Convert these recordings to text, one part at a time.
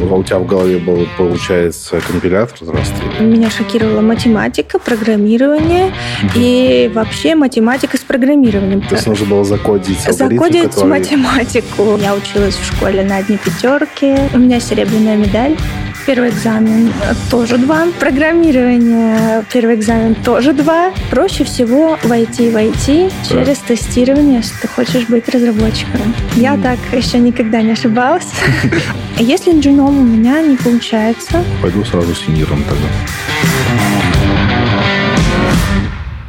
У тебя в голове был, получается, компилятор? Здравствуйте. Меня шокировала математика, программирование и вообще математика с программированием. То есть нужно было закодить Закодить который... математику. Я училась в школе на одни пятерки. У меня серебряная медаль. Первый экзамен тоже два. Программирование, первый экзамен тоже два. Проще всего войти в IT через тестирование, что ты хочешь быть разработчиком. Я так еще никогда не ошибалась. Если инженером у меня не получается... Пойду сразу с тогда.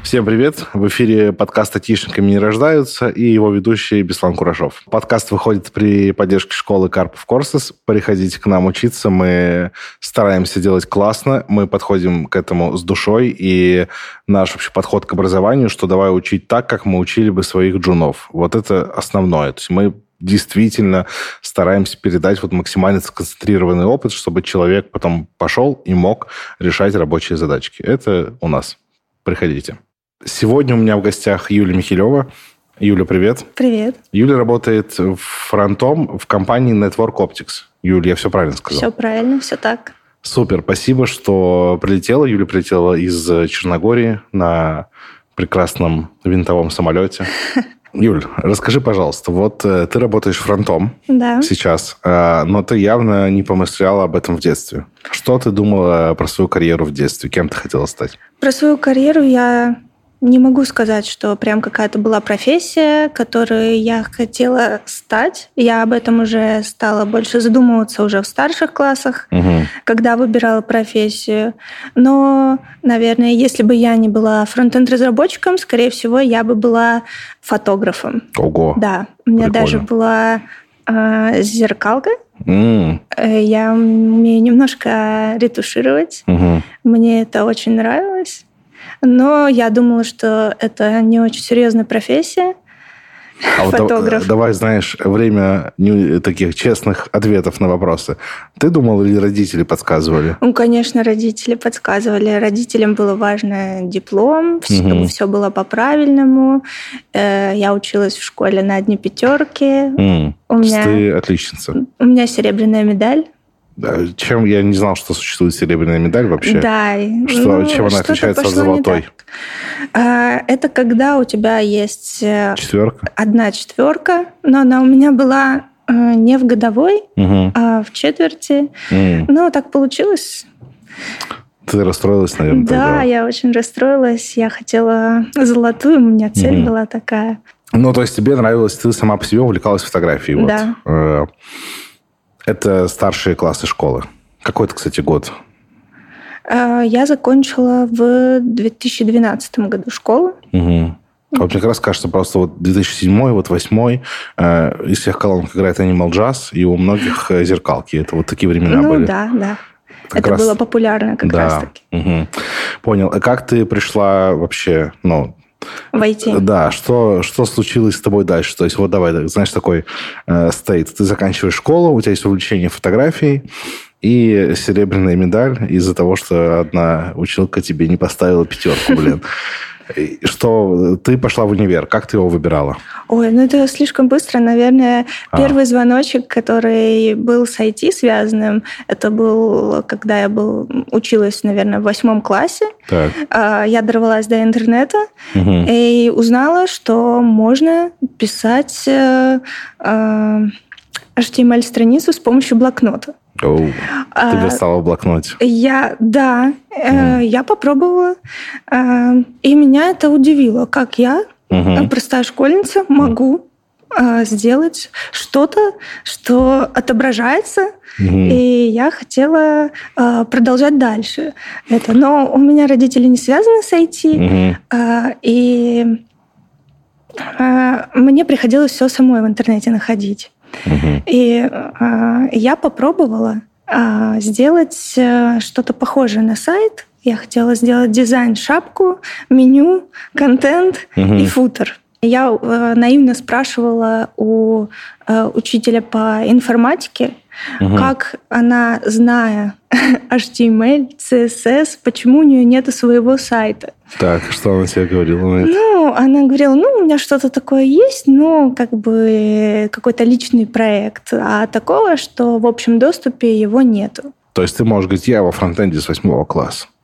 Всем привет! В эфире подкаст «Айтишниками не рождаются» и его ведущий Беслан Курашов. Подкаст выходит при поддержке школы Карпов Корсес. Приходите к нам учиться, мы стараемся делать классно, мы подходим к этому с душой, и наш вообще подход к образованию, что давай учить так, как мы учили бы своих джунов. Вот это основное. То есть мы действительно стараемся передать вот максимально сконцентрированный опыт, чтобы человек потом пошел и мог решать рабочие задачки. Это у нас. Приходите. Сегодня у меня в гостях Юлия Михилева. Юля, привет. Привет. Юля работает фронтом в компании Network Optics. Юля, я все правильно сказал? Все правильно, все так. Супер, спасибо, что прилетела. Юля прилетела из Черногории на прекрасном винтовом самолете. Юль, расскажи, пожалуйста, вот э, ты работаешь фронтом да. сейчас, э, но ты явно не помышляла об этом в детстве. Что ты думала про свою карьеру в детстве? Кем ты хотела стать? Про свою карьеру я не могу сказать, что прям какая-то была профессия, которой я хотела стать. Я об этом уже стала больше задумываться уже в старших классах, угу. когда выбирала профессию. Но, наверное, если бы я не была фронтенд-разработчиком, скорее всего, я бы была фотографом. Ого! Да, у меня Прикольно. даже была э, зеркалка. Mm. Я умею немножко ретушировать. Угу. Мне это очень нравилось. Но я думала, что это не очень серьезная профессия. А фотограф. Вот давай, знаешь, время таких честных ответов на вопросы. Ты думал или родители подсказывали? Ну, конечно, родители подсказывали. Родителям было важно диплом, чтобы угу. все было по-правильному. Э, я училась в школе на одни пятерки. У меня... Ты отличница. У меня серебряная медаль. Чем я не знал, что существует серебряная медаль вообще? Да. Что, ну, чем она отличается от золотой? А, это когда у тебя есть э, четверка. одна четверка, но она у меня была э, не в годовой, угу. а в четверти. Mm. Ну, так получилось. Ты расстроилась, наверное, Да, тогда. я очень расстроилась. Я хотела золотую, у меня цель угу. была такая. Ну, то есть тебе нравилось, ты сама по себе увлекалась фотографией. Да. Вот. Э, это старшие классы школы. Какой это, кстати, год? А, я закончила в 2012 году школу. Угу. А вот мне как раз кажется, просто вот 2007 вот 2008 э, из всех колонок играет Animal Jazz, и у многих э, зеркалки. Это вот такие времена ну, были. Ну да, да. Как это раз... было популярно как да. раз таки. Угу. Понял. А как ты пришла вообще, ну, войти. Да, что, что случилось с тобой дальше? То есть вот давай, знаешь, такой э, стейт. Ты заканчиваешь школу, у тебя есть увлечение фотографией, и серебряная медаль из-за того, что одна училка тебе не поставила пятерку, блин. Что ты пошла в универ, как ты его выбирала? Ой, ну это слишком быстро, наверное. А. Первый звоночек, который был с IT связанным, это был, когда я был, училась, наверное, в восьмом классе. Так. А, я дорвалась до интернета угу. и узнала, что можно писать э, э, HTML-страницу с помощью блокнота. Оу, ты а, верстала в блокноте. Я, да, mm. я попробовала, э, и меня это удивило, как я, угу. простая школьница, могу э, сделать что-то, что отображается, угу. и я хотела э, продолжать дальше это. Но у меня родители не связаны с IT, угу. и мне приходилось все самой в интернете находить. И э, я попробовала э, сделать э, что-то похожее на сайт. Я хотела сделать дизайн, шапку, меню, контент угу. и футер. Я э, наивно спрашивала у э, учителя по информатике, угу. как она, зная HTML, CSS, почему у нее нет своего сайта. Так, что она тебе говорила на это? Ну, она говорила, ну, у меня что-то такое есть, но как бы какой-то личный проект, а такого, что в общем доступе его нету. То есть ты можешь говорить, я во фронтенде с восьмого класса.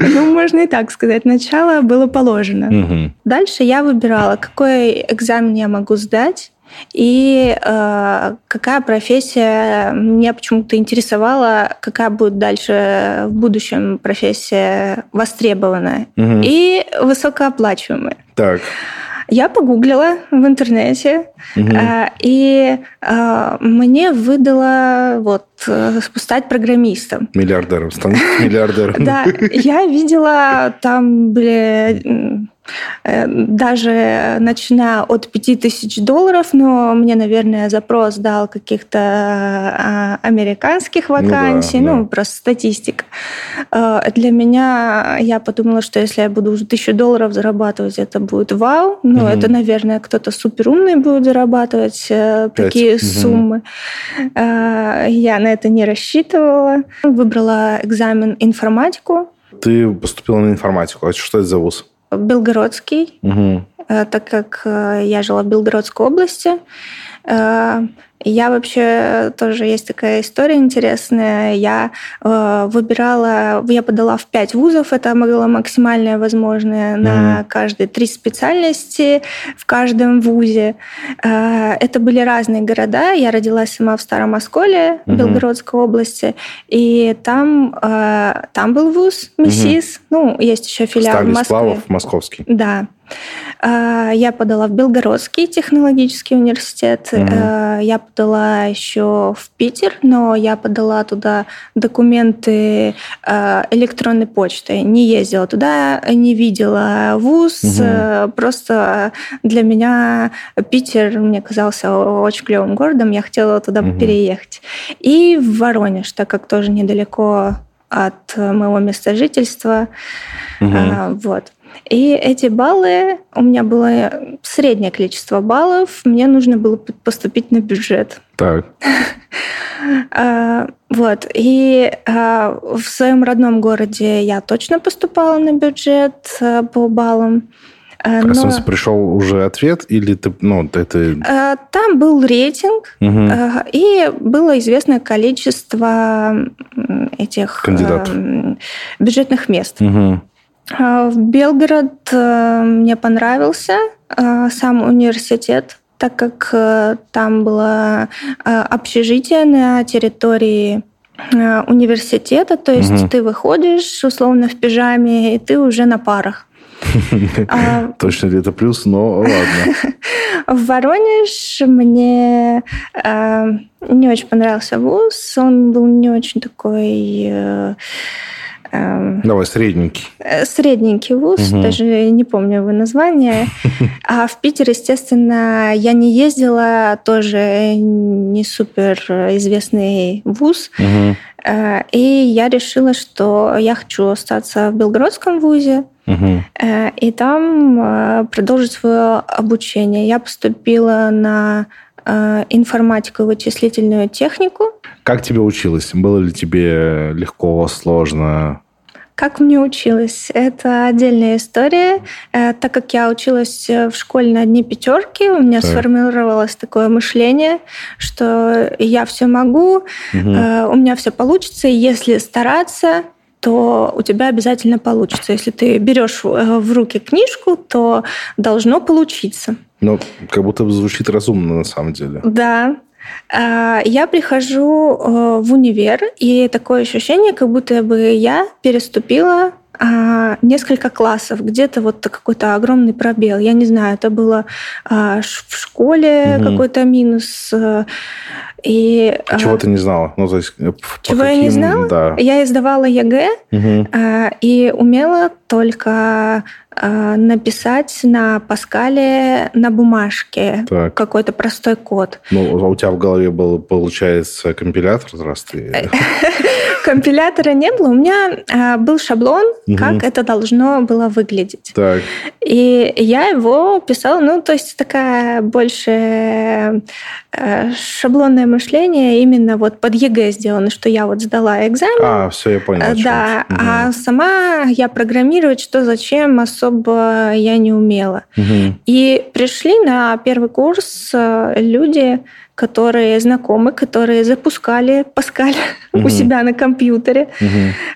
Ну, можно и так сказать. Начало было положено. Дальше я выбирала, какой экзамен я могу сдать, и э, какая профессия меня почему-то интересовала, какая будет дальше в будущем профессия востребованная угу. и высокооплачиваемая. Так. Я погуглила в интернете, угу. и а, мне выдало вот э, стать программистом. Миллиардером, стануть миллиардером. Да, я видела там были Э, даже начиная от 5000 долларов, но мне, наверное, запрос дал каких-то а, американских вакансий, ну, да, ну да. просто статистика. Э, для меня, я подумала, что если я буду уже 1000 долларов зарабатывать, это будет вау. Ну, угу. это, наверное, кто-то суперумный будет зарабатывать 5. Э, такие угу. суммы. Я на это не рассчитывала. Выбрала экзамен информатику. Ты поступила на информатику. А что это за вуз? Белгородский, угу. так как э, я жила в Белгородской области. Я вообще тоже есть такая история интересная. Я э, выбирала, я подала в пять вузов, это было максимальное возможное mm-hmm. на каждые три специальности в каждом вузе. Э, это были разные города. Я родилась сама в Старом Осколе, mm-hmm. Белгородской области, и там э, там был вуз МИСИС. Mm-hmm. Ну, есть еще филиал Старый в Москве. Славов, московский. Да. Э, я подала в Белгородский технологический университет. Mm-hmm. Я подала еще в Питер, но я подала туда документы э, электронной почтой. Не ездила туда, не видела вуз. Угу. Просто для меня Питер мне казался очень клевым городом. Я хотела туда угу. переехать. И в Воронеж, так как тоже недалеко от моего места жительства. Угу. Вот. И эти баллы, у меня было среднее количество баллов, мне нужно было поступить на бюджет. Так. А, вот. И а, в своем родном городе я точно поступала на бюджет а, по баллам. А Но... А пришел уже ответ или ты, ну, это... Там был рейтинг, угу. и было известное количество этих Кандидатов. бюджетных мест. Угу. В Белгород мне понравился сам университет так как э, там было э, общежитие на территории э, университета, то есть угу. ты выходишь условно в пижаме, и ты уже на парах. А, Точно ли это плюс, но ладно. В Воронеж мне не очень понравился вуз. Он был не очень такой Давай, средненький. Э, средненький вуз, угу. даже не помню его название. А в Питер, естественно, я не ездила, тоже не супер известный вуз. Угу. И я решила, что я хочу остаться в Белгородском вузе. Угу. И там продолжить свое обучение. Я поступила на информатику и вычислительную технику. Как тебе училось? Было ли тебе легко, сложно? Как мне училась? Это отдельная история. Э, так как я училась э, в школе на одни пятерки, у меня так. сформировалось такое мышление, что я все могу, угу. у меня все получится, если стараться, то у тебя обязательно получится. Если ты берешь в руки книжку, то должно получиться. Ну, как будто звучит разумно на самом деле. Да, я прихожу э, в универ, и такое ощущение, как будто бы я переступила а, несколько классов, где-то вот какой-то огромный пробел. Я не знаю, это было а, в школе угу. какой-то минус. Э, и, чего ты не знала? Ну, то есть, чего каким... я не знала? Да. Я сдавала ЕГЭ угу. и умела только Э, написать на Паскале на бумажке так. какой-то простой код. Ну, а у тебя в голове был, получается, компилятор, раз ты... Компилятора не было. У меня э, был шаблон, угу. как это должно было выглядеть. Так. И я его писала, ну, то есть такая больше э, шаблонная мышления именно вот под ЕГЭ сделаны, что я вот сдала экзамен. А, все, я понял. Э, да, угу. а сама я программировать, что зачем, особо я не умела. Угу. И пришли на первый курс э, люди, которые знакомы, которые запускали Паскаль угу. у себя на компьютере. Угу.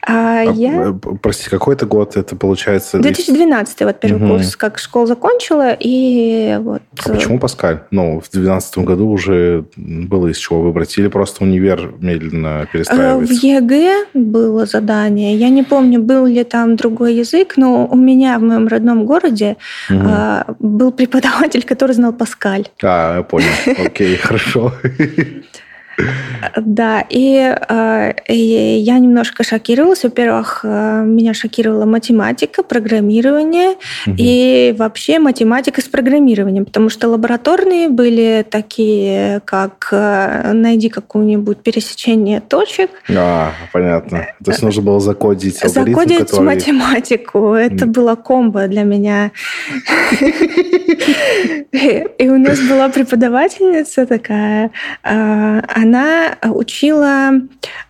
А, а, я... Прости, какой это год это получается? 2012 вот первый угу. курс, как школу закончила, и вот... А почему Паскаль? Ну, в 2012 году уже было из чего выбрать, или просто универ медленно перестраивается? В ЕГЭ было задание. Я не помню, был ли там другой язык, но у меня в моем родном городе угу. был преподаватель, который знал Паскаль. А, я понял. Окей, хорошо хорошо. Да, и, э, и я немножко шокировалась. Во-первых, э, меня шокировала математика, программирование угу. и вообще математика с программированием, потому что лабораторные были такие, как э, найди какую-нибудь пересечение точек. А, понятно. То есть нужно было закодить алгоритм, Закодить который... математику. Это было комбо для меня. И у нас была преподавательница такая, она учила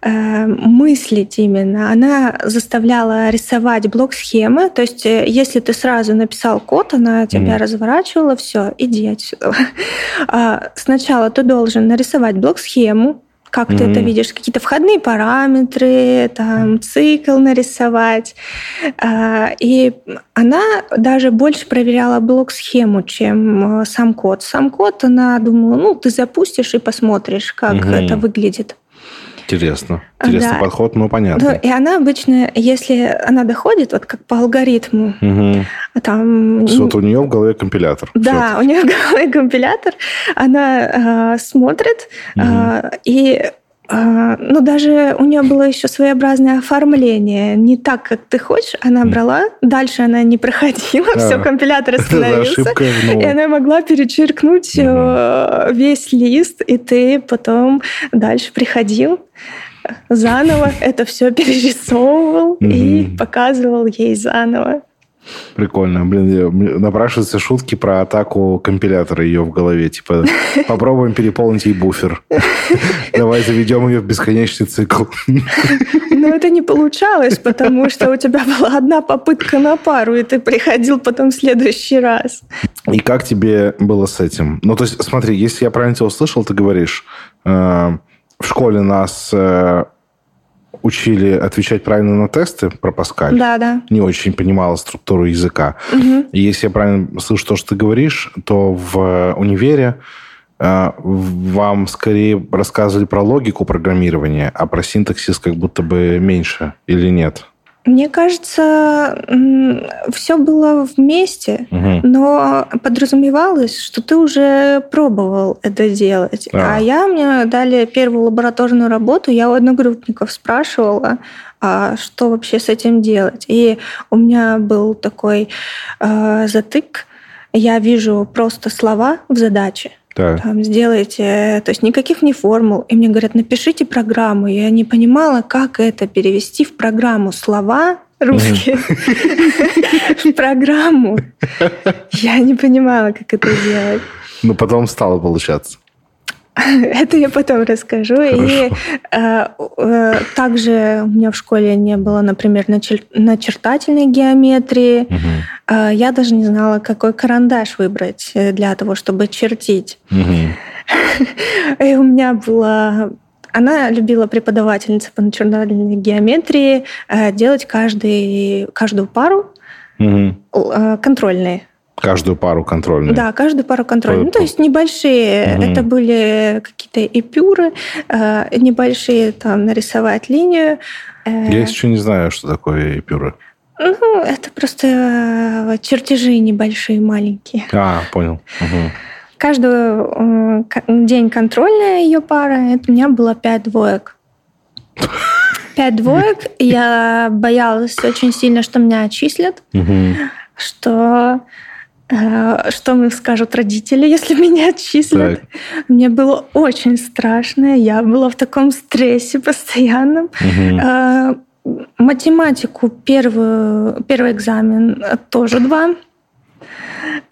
э, мыслить именно. Она заставляла рисовать блок-схемы. То есть, э, если ты сразу написал код, она тебя mm. разворачивала, все, иди отсюда. А, сначала ты должен нарисовать блок-схему, как mm-hmm. ты это видишь, какие-то входные параметры, там цикл нарисовать. А, и она даже больше проверяла блок-схему, чем э, сам код. Сам код она думала, ну, ты запустишь и посмотришь, как mm-hmm. это выглядит. Интересно. Интересный да. подход, но понятно. Ну, и она обычно, если она доходит, вот как по алгоритму, угу. там... Вот у нее в голове компилятор. Да, Все. у нее в голове компилятор. Она э, смотрит угу. э, и ну, даже у нее было еще своеобразное оформление. Не так, как ты хочешь. Она брала, дальше она не проходила, а, все, компилятор остановился. И она могла перечеркнуть угу. весь лист, и ты потом дальше приходил заново это все перерисовывал угу. и показывал ей заново. Прикольно. Блин, напрашиваются шутки про атаку компилятора ее в голове. Типа, попробуем переполнить ей буфер. Давай заведем ее в бесконечный цикл. Но это не получалось, потому что у тебя была одна попытка на пару, и ты приходил потом в следующий раз. И как тебе было с этим? Ну, то есть, смотри, если я правильно тебя услышал, ты говоришь, э, в школе нас э, учили отвечать правильно на тесты про Паскаль. Да, да. Не очень понимала структуру языка. Угу. И если я правильно слышу то, что ты говоришь, то в универе э, вам скорее рассказывали про логику программирования, а про синтаксис как будто бы меньше или нет? Мне кажется, все было вместе, угу. но подразумевалось, что ты уже пробовал это делать. А, а я мне дали первую лабораторную работу, я у одногруппников спрашивала, а что вообще с этим делать. И у меня был такой э, затык. Я вижу просто слова в задаче. Так. Там, сделайте, то есть никаких не формул. И мне говорят, напишите программу. Я не понимала, как это перевести в программу слова русские в программу. Я не понимала, как это делать. Ну, потом стало получаться. Это я потом расскажу. Хорошо. И э, э, также у меня в школе не было, например, начер- начертательной геометрии. Угу. Э, я даже не знала, какой карандаш выбрать для того, чтобы чертить. Угу. И у меня была она любила преподавательница по начертательной геометрии э, делать каждый, каждую пару угу. контрольные. Каждую пару контрольную? Да, каждую пару контрольную. Ну, то есть небольшие, угу. это были какие-то эпюры, э, небольшие, там, нарисовать линию. Э. Я еще не знаю, что такое эпюры. Ну, это просто э, чертежи небольшие, маленькие. А, понял. Угу. Каждый день контрольная ее пара, это у меня было пять двоек. Пять двоек. Я боялась очень сильно, что меня отчислят, угу. что что мне скажут родители, если меня отчислят? Так. Мне было очень страшно. Я была в таком стрессе постоянном. Угу. Математику первую, первый экзамен тоже два.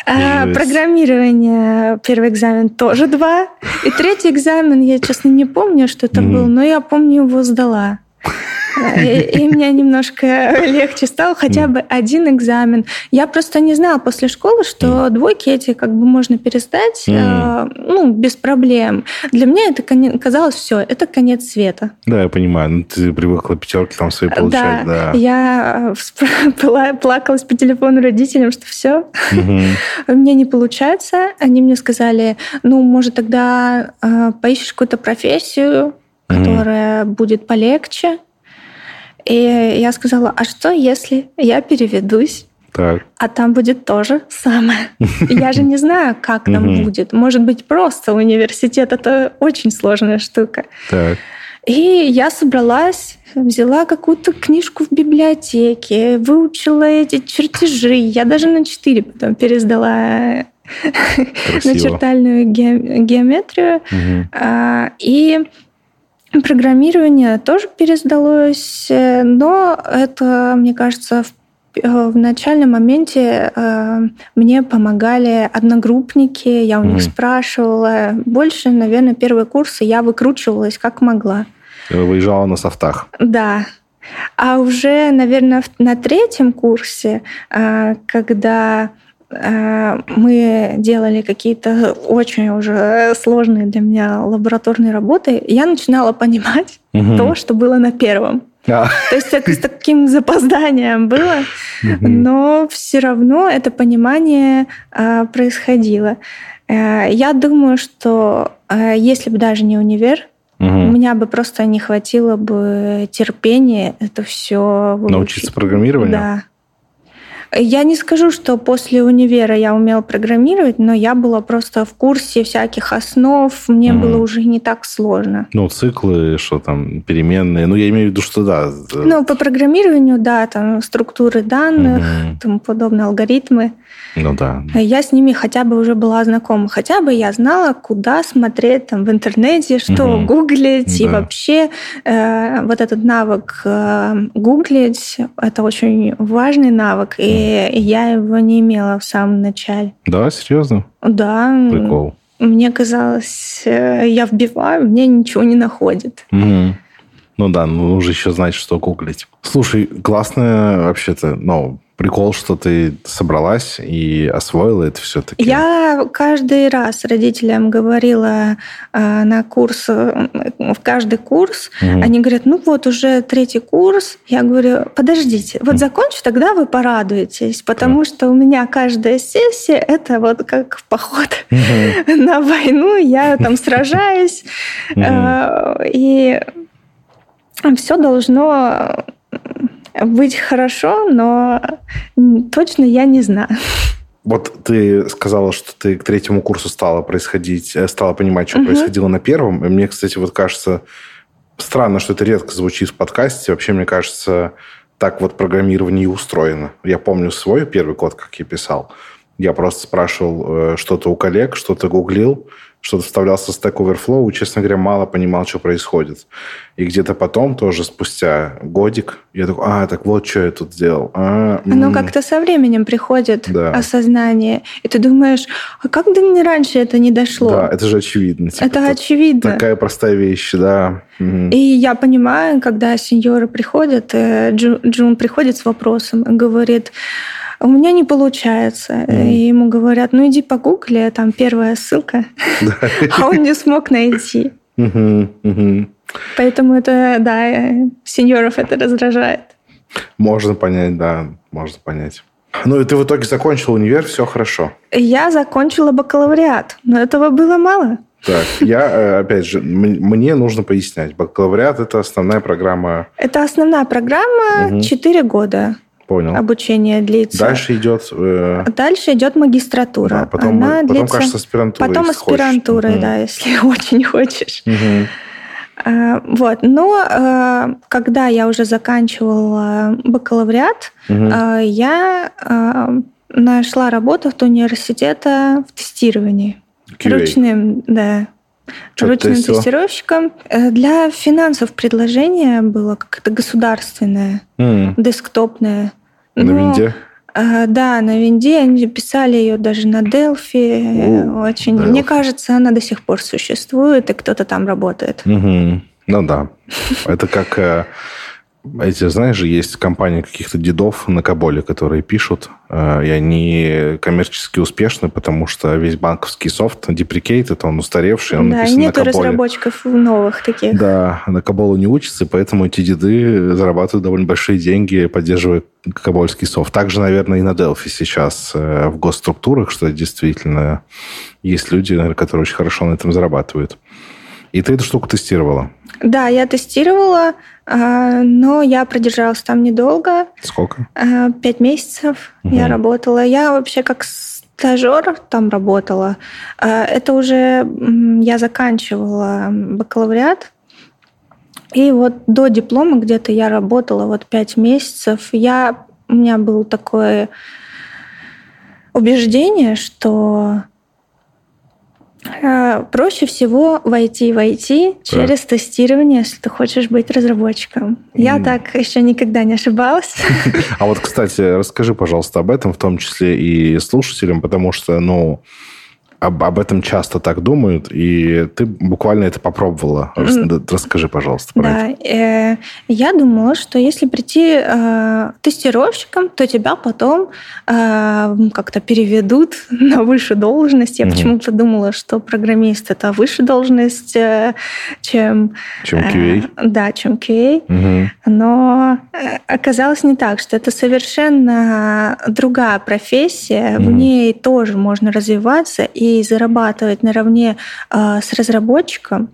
А, программирование, первый экзамен тоже два. И третий экзамен, я, честно, не помню, что это был, но я помню, его сдала. И, мне немножко легче стало, хотя бы один экзамен. Я просто не знала после школы, что двойки эти как бы можно перестать, э, ну, без проблем. Для меня это казалось все, это конец света. Да, я понимаю. Ну, ты привыкла пятерки там свои получать. Да, я плакалась по телефону родителям, что все, у меня не получается. Они мне сказали, ну, может, тогда э, поищешь какую-то профессию, которая будет полегче. И я сказала, а что, если я переведусь? Так. А там будет то же самое. Я же не знаю, как там будет. Может быть, просто университет это очень сложная штука. Так. И я собралась, взяла какую-то книжку в библиотеке, выучила эти чертежи. Я даже на 4 потом пересдала начертальную геометрию. Угу. И Программирование тоже пересдалось, э, но это, мне кажется, в э, в начальном моменте э, мне помогали одногруппники, я у mm них спрашивала. Больше, наверное, первые курсы я выкручивалась как могла. Выезжала на софтах. Да. А уже, наверное, на третьем курсе, э, когда мы делали какие-то очень уже сложные для меня лабораторные работы, я начинала понимать угу. то, что было на первом. А. То есть это с таким запозданием было, но все равно это понимание э, происходило. Э, я думаю, что если бы даже не универ, Угу. У меня бы просто не хватило бы терпения это все выучить. Научиться программированию? Да. Я не скажу, что после универа я умела программировать, но я была просто в курсе всяких основ, мне mm. было уже не так сложно. Ну, циклы, что там, переменные, ну, я имею в виду, что да. Ну, по программированию, да, там структуры данных, mm-hmm. тому подобные алгоритмы. Ну да. Я с ними хотя бы уже была знакома. Хотя бы я знала, куда смотреть там в интернете, что угу. гуглить. Да. И вообще э, вот этот навык э, гуглить, это очень важный навык. И, и я его не имела в самом начале. Да, серьезно? Да. Прикол. Мне казалось, э, я вбиваю, мне ничего не находит. Угу. Ну да, ну нужно еще знать, что гуглить. Слушай, классная вообще-то, ну, прикол, что ты собралась и освоила это все-таки? Я каждый раз родителям говорила э, на курс, э, в каждый курс, угу. они говорят, ну вот уже третий курс. Я говорю, подождите, вот закончу, тогда вы порадуетесь, потому да. что у меня каждая сессия это вот как поход угу. на войну, я там сражаюсь, э, и все должно быть хорошо, но точно я не знаю. Вот ты сказала, что ты к третьему курсу стала происходить, э, стала понимать, что угу. происходило на первом. И мне, кстати, вот кажется, странно, что это редко звучит в подкасте. Вообще, мне кажется, так вот программирование и устроено. Я помню свой первый код, как я писал. Я просто спрашивал э, что-то у коллег, что-то гуглил, что-то вставлялся в Stack Overflow, и, честно говоря, мало понимал, что происходит. И где-то потом, тоже спустя годик, я такой, а, так вот, что я тут сделал. А, Оно как-то со временем приходит, да. осознание. И ты думаешь, а как до мне раньше это не дошло? Да, это же очевидно. Типа, это очевидно. Такая простая вещь, да. И я понимаю, когда сеньоры приходят, э, Джун, Джун приходит с вопросом говорит, у меня не получается. Mm. И ему говорят, ну иди погугли, а там первая ссылка. А он не смог найти. Поэтому это, да, сеньоров это раздражает. Можно понять, да, можно понять. Ну и ты в итоге закончил универ, все хорошо. Я закончила бакалавриат, но этого было мало. Так, я, э, опять же, мне нужно пояснять. Бакалавриат – это основная программа... Это основная программа, 4 угу. года. Понял. обучение длится. Дальше идет... Э... Дальше идет магистратура. Да, потом, Она потом длится... кажется, аспирантура. Потом аспирантура, угу. да, если очень хочешь. Угу. Вот. Но э, когда я уже заканчивала бакалавриат, угу. я э, нашла работу в университета в тестировании. QA. Ручным, да. Что ручным тестировщиком. Для финансов предложение было как-то государственное, mm. десктопное. На Но, винде? А, да, на Винде они писали ее даже на Делфи. О, Очень. Delphi. Мне кажется, она до сих пор существует, и кто-то там работает. Мгм. Ну да. Это как э, эти, знаешь же, есть компании каких-то дедов на Каболе, которые пишут, э, и они коммерчески успешны, потому что весь банковский софт деприкейт, он устаревший, он да, написан нету на Каболе. разработчиков новых таких. Да, на Каболу не учатся, и поэтому эти деды зарабатывают довольно большие деньги, поддерживая кабольский софт. Также, наверное, и на Delphi сейчас э, в госструктурах, что действительно есть люди, наверное, которые очень хорошо на этом зарабатывают. И ты эту штуку тестировала. Да, я тестировала, а, но я продержалась там недолго. Сколько? А, Пять месяцев я Мгм. работала. Я вообще как стажер там работала. А, Это уже я заканчивала бакалавриат. И вот до диплома где-то я работала вот пять месяцев. Я, у меня было такое убеждение, что проще всего войти в IT через тестирование, если ты хочешь быть разработчиком. Я М. так еще никогда не ошибалась. А вот, кстати, расскажи, пожалуйста, об этом, в том числе и слушателям, потому что, ну, об, об этом часто так думают, и ты буквально это попробовала. Расскажи, пожалуйста, про это. Да, э, я думала, что если прийти э, тестировщиком, то тебя потом э, как-то переведут на высшую должность. Я Мгм. почему-то думала, что программист это выше должность, э, чем Чем э, QA. да, чем QA. Мгм. Но э, оказалось не так, что это совершенно другая профессия. В Мгм. ней тоже можно развиваться и зарабатывать наравне э, с разработчиком.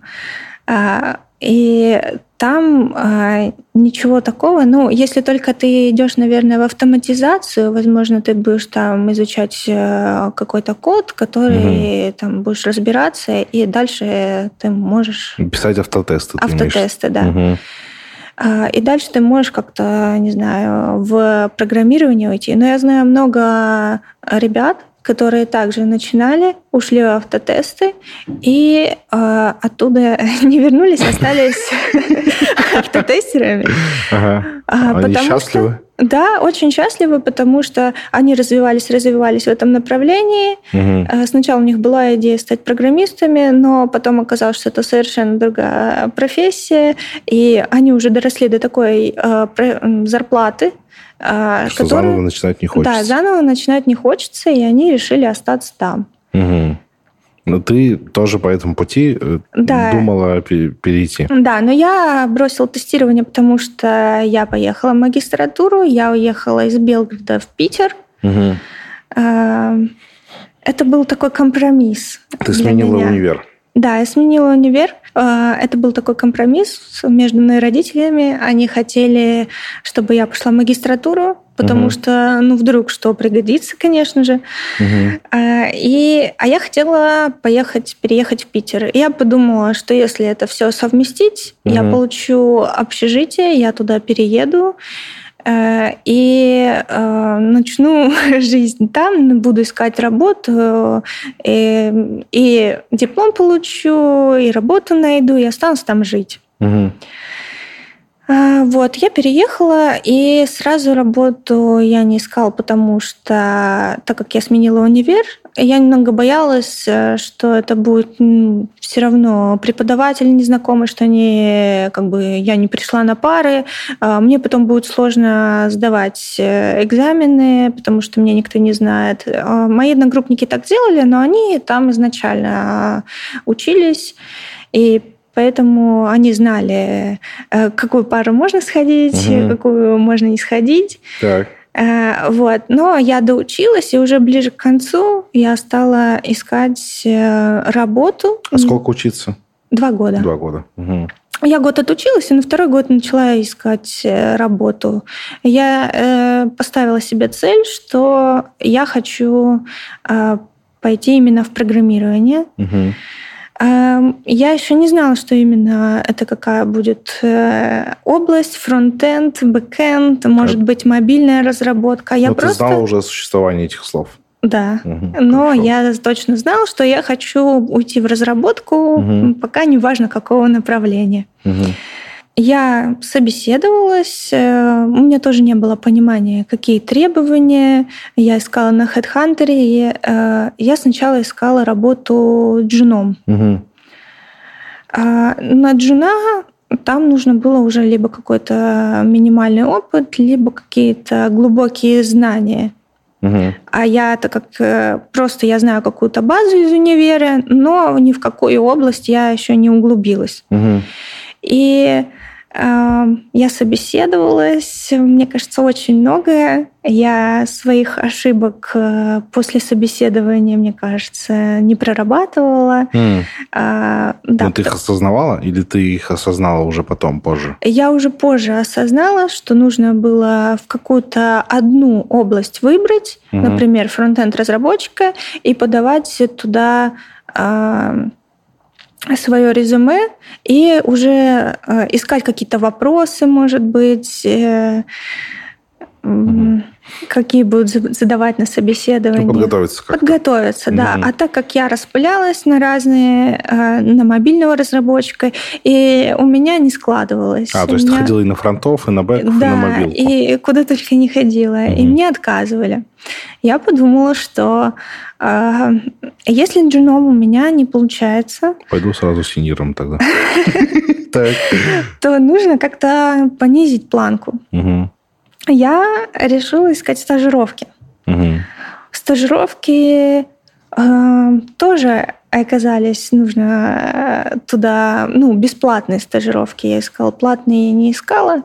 А, И там а, ничего такого. Ну, если только ты идешь, наверное, в автоматизацию, возможно, ты будешь там изучать э, какой-то код, который там будешь разбираться, и дальше ты можешь Писать автотесты. автотесты, да. А, И дальше ты можешь как-то, не знаю, в программирование уйти. Но я знаю много ребят, которые также начинали, ушли в автотесты и а, оттуда не вернулись, остались автотестерами. А, Они счастливы? Да, очень счастливы, потому что они развивались, развивались в этом направлении. Э, Сначала у них была идея стать программистами, но потом оказалось, что это совершенно другая профессия, и они уже доросли до такой э, зарплаты, э, Что которую- заново начинать не хочется. Да, заново начинать не хочется, и они решили остаться там. Мгм. Но ты тоже по этому пути э, Да. думала пе- перейти. Да, но я бросила тестирование, потому что я поехала в магистратуру, я уехала из Белгорода в Питер. Э, Это был такой компромисс. Ты сменила меня. универ. Да, я сменила универ. Э, Это был такой компромисс между мной и родителями. Они хотели, чтобы я пошла в магистратуру, потому Мгм. что, ну, вдруг что пригодится, конечно же. А, И, а я хотела поехать, переехать в Питер. И я подумала, что если это все совместить, я Мгм. получу общежитие, я туда перееду и э, начну жизнь там, буду искать работу, и, и диплом получу, и работу найду, и останусь там жить. А, Вот, я переехала, и сразу работу я не искала, потому что, так как я сменила универ, я немного боялась, э, что это будет все равно преподаватель незнакомый, что они, как бы, я не пришла на пары. А, Мне потом будет сложно сдавать э, экзамены, потому что меня никто не знает. А, Мои одногруппники так делали, но они там изначально а, учились, и Поэтому они знали, э, какую пару можно сходить, Мгм. какую можно не сходить. Так. Э, Вот. Но я доучилась, и уже ближе к концу я стала искать э, работу. А сколько учиться? Два года. Два года. Мгм. Я год отучилась, и на второй год начала искать э, работу. Я э, поставила себе цель, что я хочу э, пойти именно в программирование. Мгм. Эм, Я еще не знала, что именно это какая будет э, область, фронтенд, бэкенд, может быть, мобильная разработка. Я Но Ну, ты просто... знала уже о существовании этих слов. Да. Мгм. Но Хорошо. я точно знала, что я хочу уйти в разработку, Мгм. пока не важно какого направления. Мгм. Я собеседовалась, э, у меня тоже не было понимания, какие требования. Я искала на HeadHunter, и э, я сначала искала работу джуном. Угу. А на джуна там нужно было уже либо какой-то минимальный опыт, либо какие-то глубокие знания. Угу. А я, так как э, просто я знаю какую-то базу из универа, но ни в какую область я еще не углубилась. Угу. И я собеседовалась, мне кажется, очень многое. Я своих ошибок э, после собеседования, мне кажется, не прорабатывала. Mm. А, да. Но ты их осознавала или ты их осознала уже потом, позже? Я уже позже осознала, что нужно было в какую-то одну область выбрать, Мгм. например, фронтенд разработчика, и подавать туда свое резюме и уже э, искать какие-то вопросы, может быть, м, какие будут за- задавать на собеседовании. Ну, подготовиться как-то. Подготовиться, да. Мгм. А так как я распылялась на разные, э, на мобильного разработчика, и у меня не складывалось. А, У то есть ты меня- ходила и на фронтов, и на бэков, и да, на мобилку. и куда только не ходила. И Мгм. мне отказывали. Я подумала, что э, если джуном у меня не получается, Пойду сразу синьором тогда. То нужно как-то понизить планку. Я решила искать стажировки. Мгм. Стажировки э, тоже оказались нужно э, туда, ну, бесплатные стажировки я искала, платные я не искала,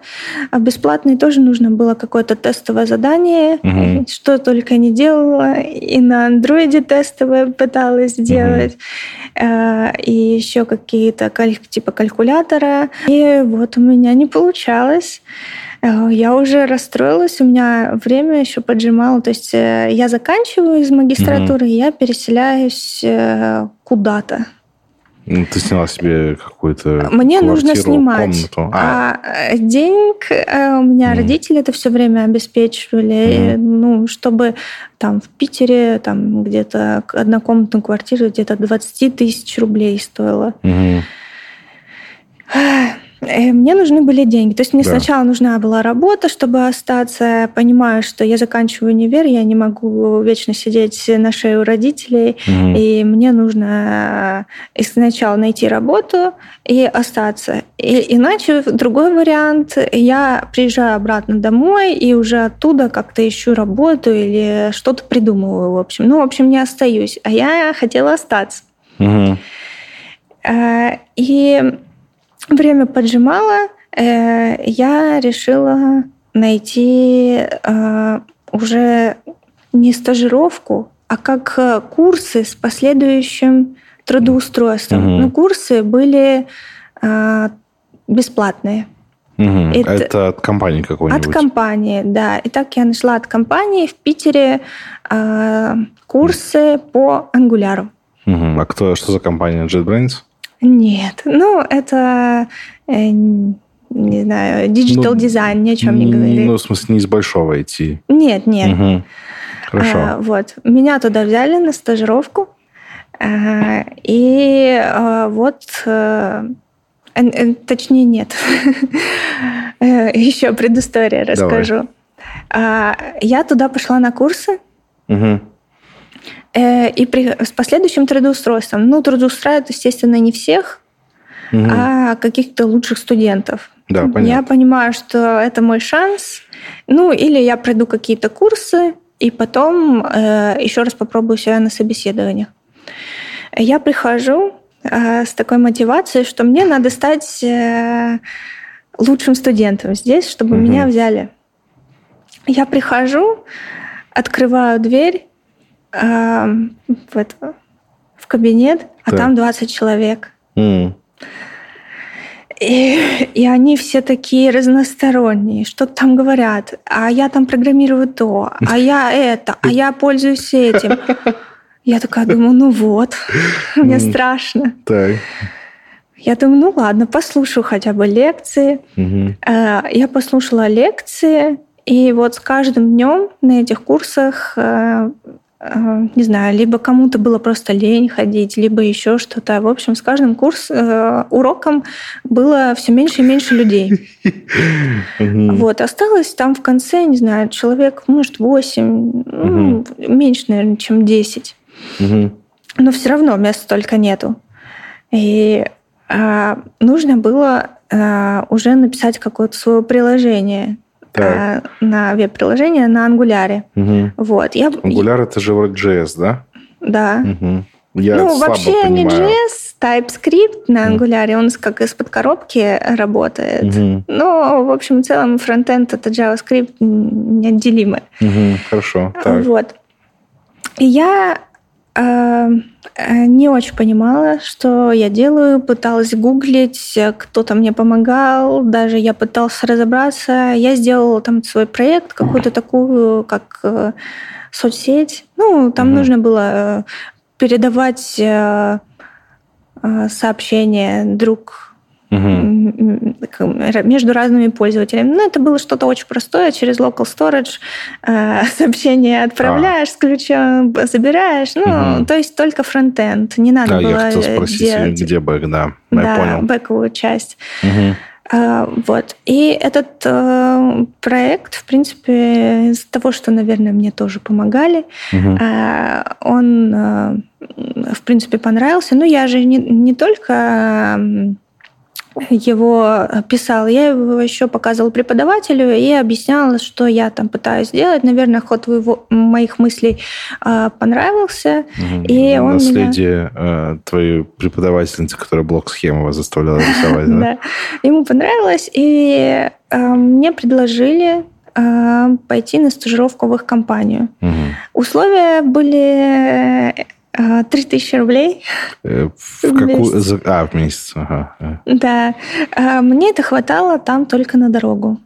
а бесплатные тоже нужно было какое-то тестовое задание, Мгм. что только не делала, и на андроиде тестовое пыталась сделать, э, и еще какие-то типа калькулятора, и вот у меня не получалось. Э, Я уже расстроилась, у меня время еще поджимало. То есть э, я заканчиваю из магистратуры, и я переселяюсь э, куда-то. Ну, Ты сняла себе какую-то Мне нужно квартиру, снимать. комнату. А, А денег у меня Мгм. родители это все время обеспечивали. Ну, чтобы там в Питере там где-то однокомнатную квартиру где-то 20 тысяч рублей стоила. мгм. Э, Мне нужны были деньги. То есть мне Да. сначала нужна была работа, чтобы остаться. Я Понимаю, что я заканчиваю универ, я не могу вечно сидеть на шее у родителей. Мгм. И мне нужно э, сначала найти работу и остаться. И, иначе другой вариант, я приезжаю обратно домой и уже оттуда как-то ищу работу или что-то придумываю, в общем. Ну, в общем, не остаюсь. А я хотела остаться. Э, И время поджимало, э, я решила найти э, уже не стажировку, а как курсы с последующим трудоустройством. Мгм. Но курсы были э, бесплатные. Мгм. Это- Это от компании какой-нибудь? От компании, да. И так я нашла от компании в Питере э, курсы по Angular у. Мгм. А кто, что за компания? JetBrains? Нет, ну это э, не знаю, Digital Ну, дизайн, ни о чем не говорит. Ну, в смысле, не из большого идти. нет, нет. Мгм. Хорошо. А, вот меня туда взяли на стажировку, А, и а, вот, э, точнее нет, еще предыстория расскажу. А, Я туда пошла на курсы, Мгм. Э, и при- с последующим трудоустройством. Ну, трудоустраивают, естественно, не всех, Мгм. а каких-то лучших студентов. Да, Я понятно. понимаю, что это мой шанс. Ну, или я пройду какие-то курсы, и потом э, еще раз попробую себя на собеседованиях. Я прихожу э, с такой мотивацией, что мне надо стать э, лучшим студентом здесь, чтобы Мгм. меня взяли. Я прихожу, открываю дверь э, в, это- в кабинет, а Так. там 20 человек. М. И, и они все такие разносторонние, что-то там говорят, а я там программирую то, а я это, а я пользуюсь этим. Я такая думаю, ну вот, мне страшно. Так. Я думаю, ну ладно, послушаю хотя бы лекции. Э, Я послушала лекции, и вот с каждым днем на этих курсах Э, не знаю, либо кому-то было просто лень ходить, либо еще что-то. В общем, с каждым курс, э, уроком было все меньше и меньше людей. Вот, осталось там в конце, не знаю, человек, может, 8, ну, меньше, наверное, чем 10. Но все равно места столько нету. И а, нужно было а, уже написать какое-то свое приложение так. Э, на веб-приложение на ангуляре. Угу. Вот. Я... Angular это же вроде JS, да? Да. Угу. Я ну, вообще понимаю. не JS, TypeScript на ангуляре, он как из-под коробки работает. Угу. Но, в общем, в целом фронтенд это JavaScript неотделимый. Угу. Хорошо. Так. Вот. И я не очень понимала, что я делаю, пыталась гуглить, кто-то мне помогал, даже я пыталась разобраться. Я сделала там свой проект, какую-то такую, как э, соцсеть. Ну, там mm нужно было э, передавать сообщения друг угу. Между разными пользователями. Ну, это было что-то очень простое, через local storage э, сообщение отправляешь а. с ключом, забираешь. Ну, угу. то есть только фронтенд. Не надо да, было я хотел спросить, делать... где бэк, да. Я да, понял. бэковую часть. Угу. Вот. И этот э, проект, в принципе, из-за того, что, наверное, мне тоже помогали, угу. э, он, э, в принципе, понравился. Но я же не, не только его писал, я его еще показывала преподавателю и объясняла, что я там пытаюсь сделать. Наверное, ход его, моих мыслей э, понравился. Угу. И он Наследие меня... э, твоей преподавательницы, которая блок-схему заставляла рисовать. Да, ему понравилось, и э, мне предложили пойти на стажировку в их компанию. Угу. Условия были 3000 а, рублей. Э, в, какую? А, в месяц. Ага. Да. А, мне это хватало там только на дорогу.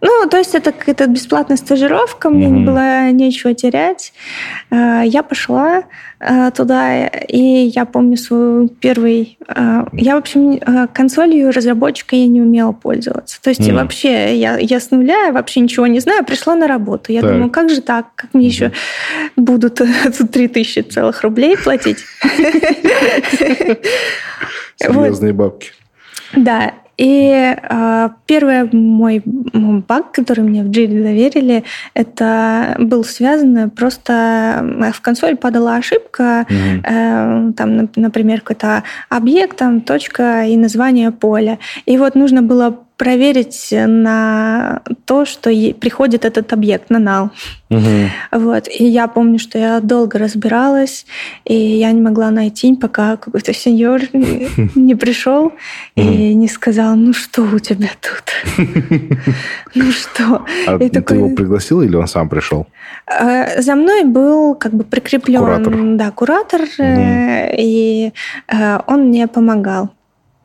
Ну, то есть это какая-то бесплатная стажировка, мне mm-hmm. было нечего терять. А, я пошла туда, и я помню свой первый... Я, в общем, консолью разработчика я не умела пользоваться. То есть mm-hmm. вообще я, я с нуля, вообще ничего не знаю, пришла на работу. Я так. думаю, как же так? Как мне mm-hmm. еще будут тут 3000 целых рублей платить? Серьезные бабки. Да, и э, первый мой баг, который мне в Jira доверили, это был связан просто в консоль падала ошибка, mm-hmm. э, там, например, какой-то объект, там точка и название поля. И вот нужно было проверить на то, что приходит этот объект на нал. Угу. Вот. И я помню, что я долго разбиралась, и я не могла найти, пока какой-то сеньор не пришел и не сказал, ну что у тебя тут? Ну что? А ты его пригласил или он сам пришел? Э, за мной был как бы прикреплен куратор, э, и э, он мне помогал.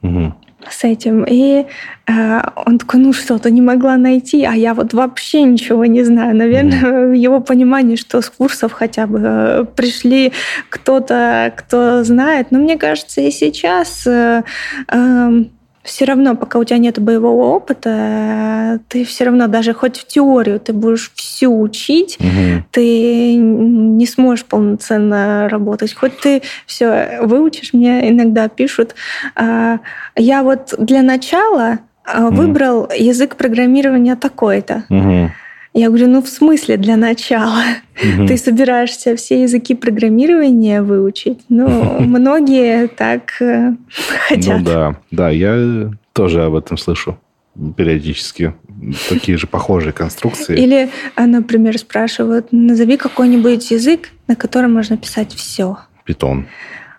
Угу с этим. И э, он такой, ну что-то не могла найти, а я вот вообще ничего не знаю. Наверное, в его понимании, что с курсов хотя бы э, пришли кто-то, кто знает. Но мне кажется, и сейчас... Э, э, все равно, пока у тебя нет боевого опыта, ты все равно даже хоть в теорию ты будешь всю учить, угу. ты не сможешь полноценно работать. Хоть ты все выучишь, мне иногда пишут, а, я вот для начала угу. выбрал язык программирования такой-то. Угу. Я говорю, ну в смысле для начала? Угу. Ты собираешься все языки программирования выучить? Ну, многие так э, хотят. Ну да, да, я тоже об этом слышу периодически. Такие же похожие конструкции. Или, э, например, спрашивают, назови какой-нибудь язык, на котором можно писать все. Питон.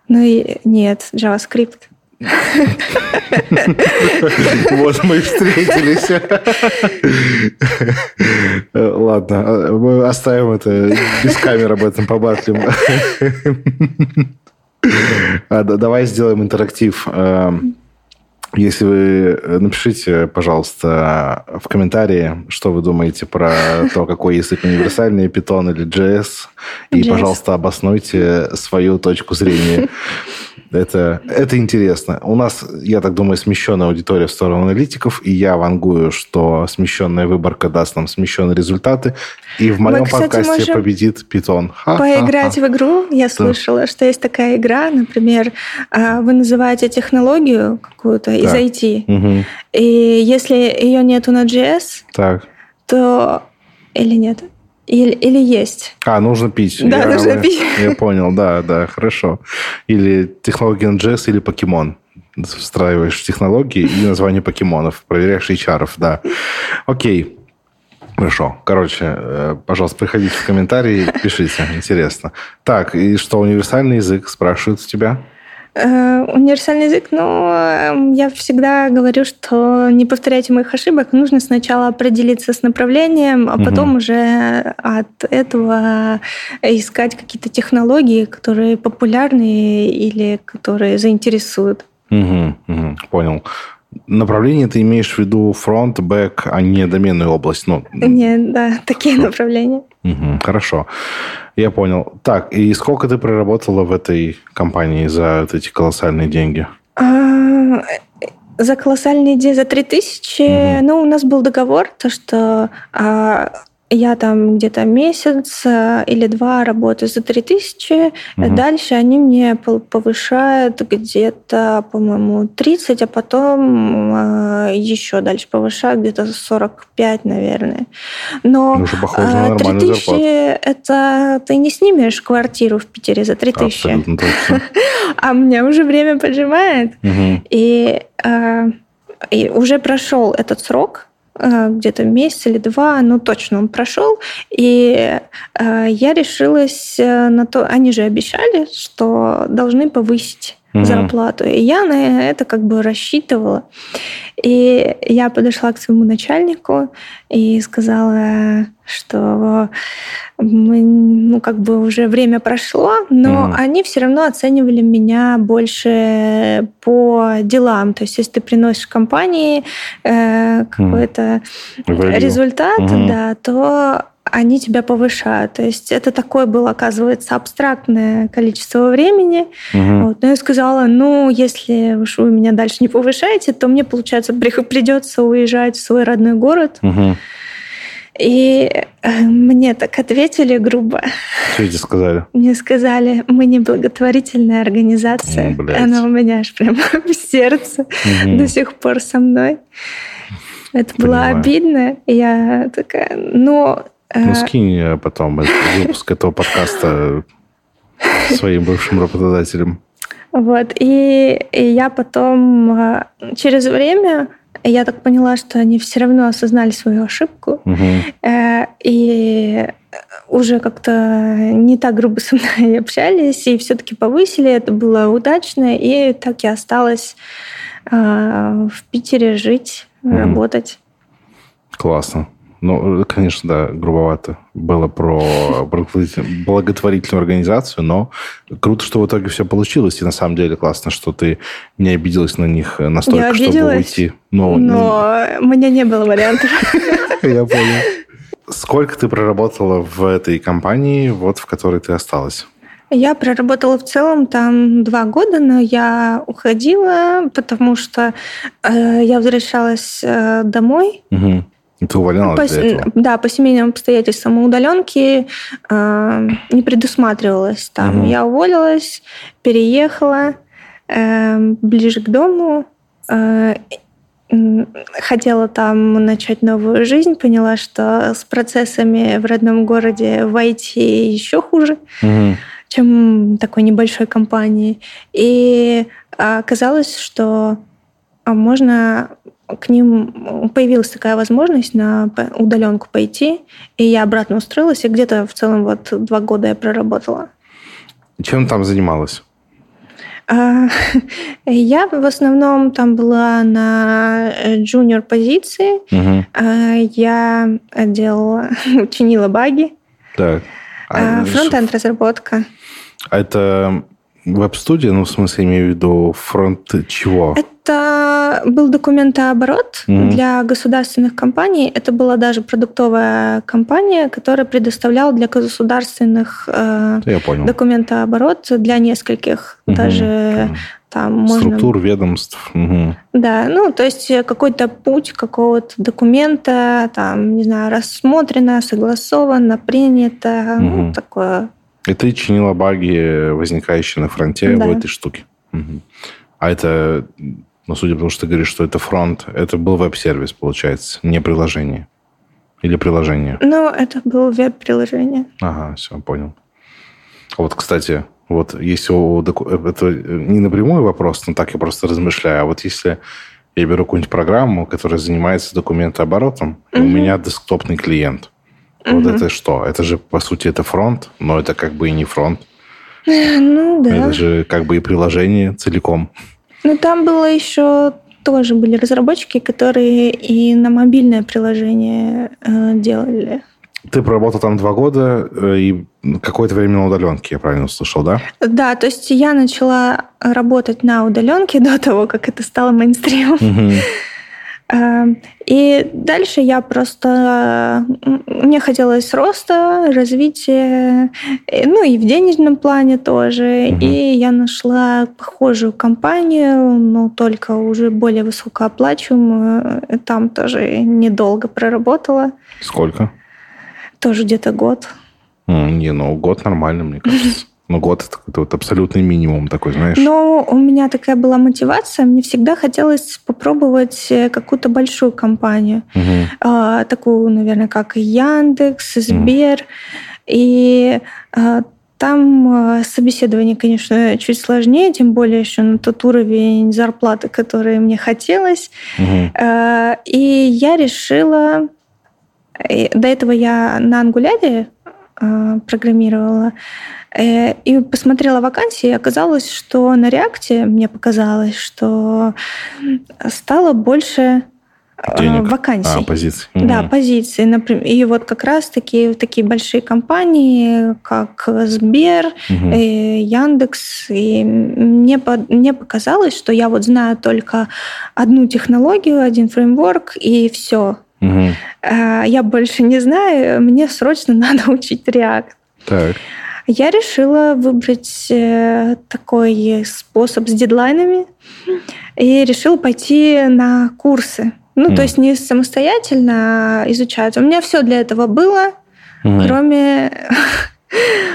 Ну и нет, JavaScript. Вот мы и встретились. Ладно, мы оставим это без камер об этом побатлим. Давай сделаем интерактив. Эм, если вы э, напишите, пожалуйста, в комментарии, что вы думаете про то, какой язык универсальный, Python или JS, и, пожалуйста, обоснуйте свою точку зрения. Это, это интересно. У нас, я так думаю, смещенная аудитория в сторону аналитиков, и я вангую, что смещенная выборка даст нам смещенные результаты. И в моем Мы, кстати, подкасте победит Питон. Поиграть в игру. Я слышала, да. что есть такая игра, например, а, вы называете технологию какую-то из IT, угу. и если ее нету на JS, так. то или нет? Или, или есть. А, нужно пить. Да, я, нужно пить. Я понял, да, да, хорошо. Или технология NGS, или покемон. Встраиваешь технологии и название покемонов. Проверяешь HR, да. Окей. Хорошо. Короче, э, пожалуйста, приходите в комментарии, пишите. Интересно. Так, и что, универсальный язык спрашивают с тебя? Э, универсальный язык, ну, эм, я всегда говорю, что не повторяйте моих ошибок. Нужно сначала определиться с направлением, а потом угу. уже от этого искать какие-то технологии, которые популярны или которые заинтересуют. Угу, угу, понял. Направление ты имеешь в виду фронт, бэк, а не доменную область? Ну, Нет, да, такие направления. Угу, хорошо. Я понял. Так, и сколько ты проработала в этой компании за эти колоссальные деньги? А, за колоссальные деньги, за 3000, угу. ну, у нас был договор, то, что а, я там где-то месяц э, или два работаю за 3000, угу. дальше они мне повышают где-то, по-моему, 30, а потом э, еще дальше повышают где-то 45, наверное. Но на 3000 э, это ты не снимешь квартиру в Питере за 3000. Абсолютно точно. А мне уже время поджимает. И и уже прошел этот срок, где-то месяц или два, ну точно он прошел, и э, я решилась э, на то, они же обещали, что должны повысить угу. зарплату, и я на это как бы рассчитывала. И я подошла к своему начальнику и сказала, что мы, ну, как бы уже время прошло, но mm. они все равно оценивали меня больше по делам. То есть, если ты приносишь компании э, какой-то mm. результат, mm-hmm. да, то они тебя повышают. То есть это такое было, оказывается, абстрактное количество времени. Угу. Вот. Но я сказала, ну, если уж вы меня дальше не повышаете, то мне, получается, придется уезжать в свой родной город. Угу. И э, мне так ответили грубо. Что тебе сказали? Мне сказали, мы не благотворительная организация. Блядь. Она у меня аж прям в сердце угу. до сих пор со мной. Это Понимаю. было обидно. Я такая, но ну, э, скинь потом выпуск этого подкаста своим бывшим работодателям. Вот, и, и я потом э, через время я так поняла, что они все равно осознали свою ошибку, угу. и уже как-то не так грубо со мной общались, и все-таки повысили, это было удачно, и так я осталась в Питере жить, угу. работать. Классно. Ну, конечно, да, грубовато было про благотворительную организацию, но круто, что в итоге все получилось. И на самом деле классно, что ты не обиделась на них настолько, Я чтобы уйти. Но, но у меня не было вариантов. Я понял. Сколько ты проработала в этой компании, вот в которой ты осталась? Я проработала в целом там два года, но я уходила, потому что э, я возвращалась э, домой. Угу. Ты увольнялась по, для этого? Да, по семейным обстоятельствам удаленки э, не предусматривалось. Там угу. я уволилась, переехала э, ближе к дому, э, хотела там начать новую жизнь, поняла, что с процессами в родном городе в IT еще хуже, угу. чем такой небольшой компании. И оказалось, что можно к ним появилась такая возможность на удаленку пойти, и я обратно устроилась, и где-то в целом вот два года я проработала. Чем там занималась? А, я в основном там была на джуниор позиции. Угу. Я делала, чинила баги. Так. А, Фронтенд разработка. А это веб-студия, ну, в смысле, имею в виду фронт чего? Это был документооборот mm-hmm. для государственных компаний. Это была даже продуктовая компания, которая предоставляла для государственных э, Я понял. документооборот для нескольких mm-hmm. даже там Структур, можно... ведомств. Угу. Да, ну, то есть какой-то путь какого-то документа, там, не знаю, рассмотрено, согласовано, принято, угу. ну, такое. И ты чинила баги, возникающие на фронте да. в этой штуке. Угу. А это, ну, судя по тому, что ты говоришь, что это фронт, это был веб-сервис, получается, не приложение. Или приложение? Ну, это было веб-приложение. Ага, все, понял. Вот, кстати, вот если у, это не напрямую вопрос, но так я просто размышляю. А вот если я беру какую-нибудь программу, которая занимается документооборотом, угу. и у меня десктопный клиент. Угу. Вот это что? Это же, по сути, это фронт, но это как бы и не фронт. Ну, да. Это же как бы и приложение целиком. Ну, там было еще тоже были разработчики, которые и на мобильное приложение э, делали. Ты проработал там два года э, и какое-то время на удаленке, я правильно услышал, да? Да, то есть я начала работать на удаленке до того, как это стало мейнстримом. Угу. И дальше я просто... Мне хотелось роста, развития, ну и в денежном плане тоже. Угу. И я нашла похожую компанию, но только уже более высокооплачиваемую. Там тоже недолго проработала. Сколько? Тоже где-то год. Не, ну год нормально, мне кажется. Ну, год это какой-то вот абсолютный минимум такой, знаешь. Но у меня такая была мотивация. Мне всегда хотелось попробовать э, какую-то большую компанию. Угу. А, такую, наверное, как Яндекс, Сбер. Угу. И а, там а, собеседование, конечно, чуть сложнее, тем более еще на тот уровень зарплаты, который мне хотелось. Угу. А, и я решила до этого я на ангуляре э, программировала э, и посмотрела вакансии, и оказалось, что на реакте мне показалось, что стало больше э, Денег. вакансий. А, позиций. Да, угу. позиций. Например, и вот как раз таки такие большие компании, как Сбер, угу. и Яндекс. И мне, мне показалось, что я вот знаю только одну технологию, один фреймворк, и все. Угу. Я больше не знаю, мне срочно надо учить React. Так. Я решила выбрать э, такой способ с дедлайнами и решила пойти на курсы. Ну, mm. то есть не самостоятельно изучать. У меня все для этого было, mm. кроме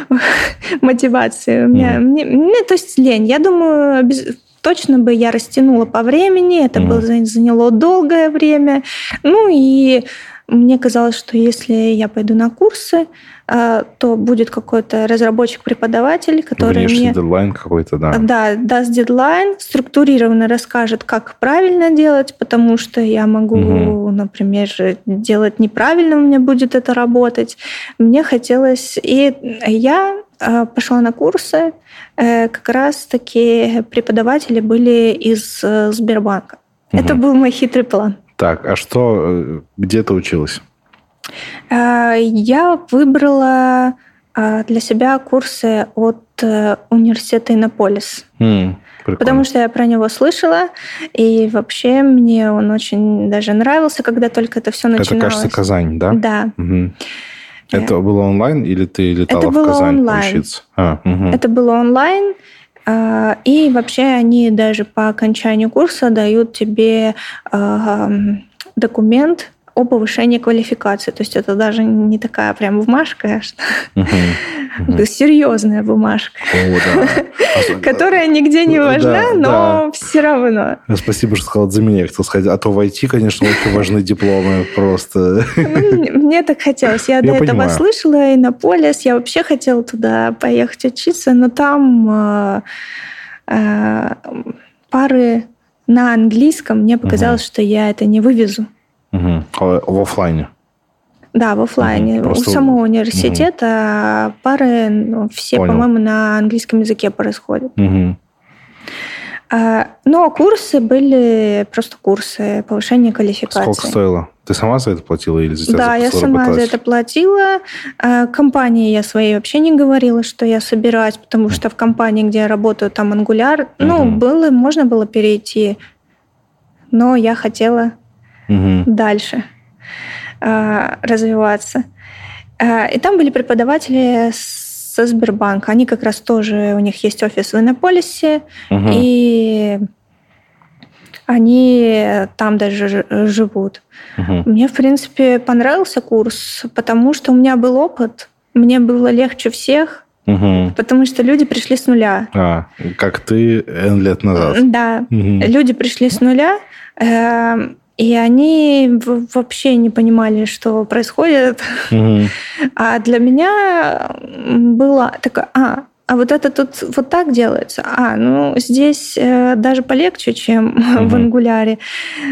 мотивации. У меня, mm. мне, мне, то есть лень. Я думаю, без, точно бы я растянула по времени, это mm. было заняло долгое время. Ну и мне казалось, что если я пойду на курсы, а, то будет какой-то разработчик-преподаватель, который Внешний мне... дедлайн какой-то, да. Да, даст дедлайн, структурированно расскажет, как правильно делать, потому что я могу, угу. например, делать неправильно, у меня будет это работать. Мне хотелось... И я а, пошла на курсы, э, как раз-таки преподаватели были из э, Сбербанка. Угу. Это был мой хитрый план. Так, а что, э, где ты училась? Я выбрала для себя курсы от университета Иннополис. Mm, потому что я про него слышала, и вообще мне он очень даже нравился, когда только это все начиналось. Это, кажется, Казань, да? Да. Угу. Это было онлайн или ты летала это в Казань онлайн. учиться? А, угу. Это было онлайн. А, и вообще они даже по окончанию курса дают тебе а, документ о повышении квалификации. То есть это даже не такая прям бумажка, а это серьезная бумажка, которая нигде не важна, но все равно. Спасибо, что сказал за меня, хотел сказать. А то в IT, конечно, очень важны дипломы просто. Мне так хотелось. Я до этого слышала и на полис. Я вообще хотела туда поехать учиться, но там а, а, пары на английском, мне показалось, что я это не вывезу. Угу. В офлайне? Да, в офлайне. Угу. У самого университета угу. пары ну, все, по-моему, на английском языке происходят. Угу. Но курсы были просто курсы повышения квалификации. Сколько стоило Ты сама за это платила или за тебя Да, я сама работать? за это платила. Э, компании я своей вообще не говорила, что я собираюсь, потому что в компании, где я работаю, там угу. ну, было, можно было перейти, но я хотела угу. дальше э, развиваться. Э, и там были преподаватели со Сбербанка. Они как раз тоже, у них есть офис в Иннополисе, угу. и они там даже живут. Угу. Мне, в принципе, понравился курс, потому что у меня был опыт, мне было легче всех, угу. потому что люди пришли с нуля. А, как ты N лет назад. Да, угу. люди пришли с нуля, э, и они вообще не понимали, что происходит. Угу. А для меня было такое, а, а вот это тут вот так делается. А, ну здесь э, даже полегче, чем mm-hmm. в ангуляре.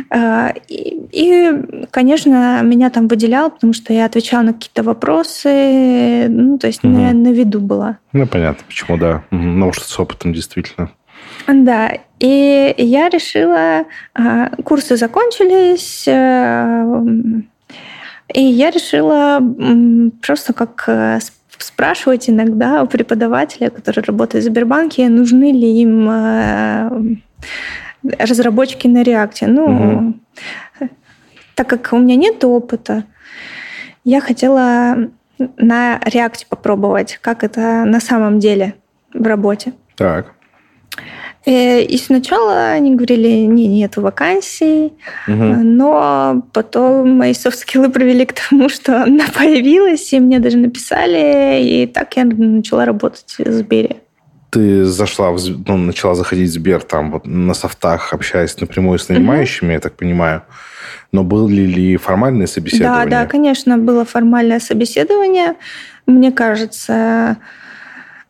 Э, и, и, конечно, меня там выделял, потому что я отвечала на какие-то вопросы, ну, то есть mm-hmm. на, на виду была. Ну, понятно, почему, да. Угу. Ну, что с опытом действительно. Да, и я решила, э, курсы закончились, э, и я решила просто как э, спрашивать иногда у преподавателя, который работает в Сбербанке, нужны ли им э, разработчики на реакте. Ну, угу. так как у меня нет опыта, я хотела на реакте попробовать, как это на самом деле в работе. Так. Э, и сначала они говорили, не, нет вакансий, угу. но потом мои софт-скиллы привели к тому, что она появилась, и мне даже написали, и так я начала работать в Сбере. Ты зашла, в, ну, начала заходить в Сбер там вот на софтах, общаясь напрямую с нанимающими, угу. я так понимаю. Но были ли формальные собеседования? Да, да, конечно, было формальное собеседование. Мне кажется,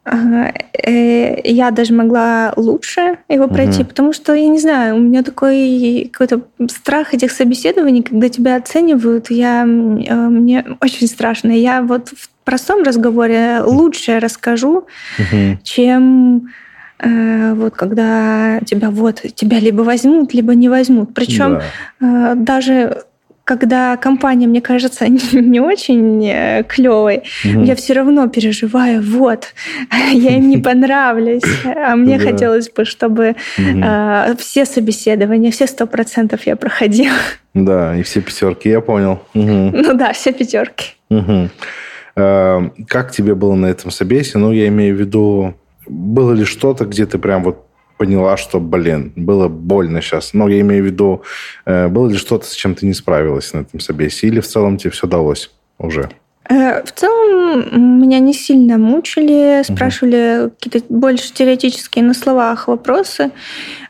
я даже могла лучше его пройти, угу. потому что, я не знаю, у меня такой какой-то страх этих собеседований, когда тебя оценивают, я, э, мне очень страшно. Я вот в простом разговоре лучше расскажу, угу. чем э, вот когда тебя вот тебя либо возьмут, либо не возьмут. Причем да. даже когда компания, мне кажется, не очень э, клевой, угу. я все равно переживаю, вот, я им не понравлюсь, а мне хотелось бы, чтобы э, все собеседования, все сто процентов я проходила. Да, и все пятерки, я понял. Ну да, все пятерки. Как тебе было на этом собесе? Ну, я имею в виду, было ли что-то, где ты прям вот поняла, что, блин, было больно сейчас. Но я имею в виду, э, было ли что-то, с чем ты не справилась на этом собесе? Или в целом тебе все далось уже? Э, в целом меня не сильно мучили, спрашивали угу. какие-то больше теоретические на словах вопросы.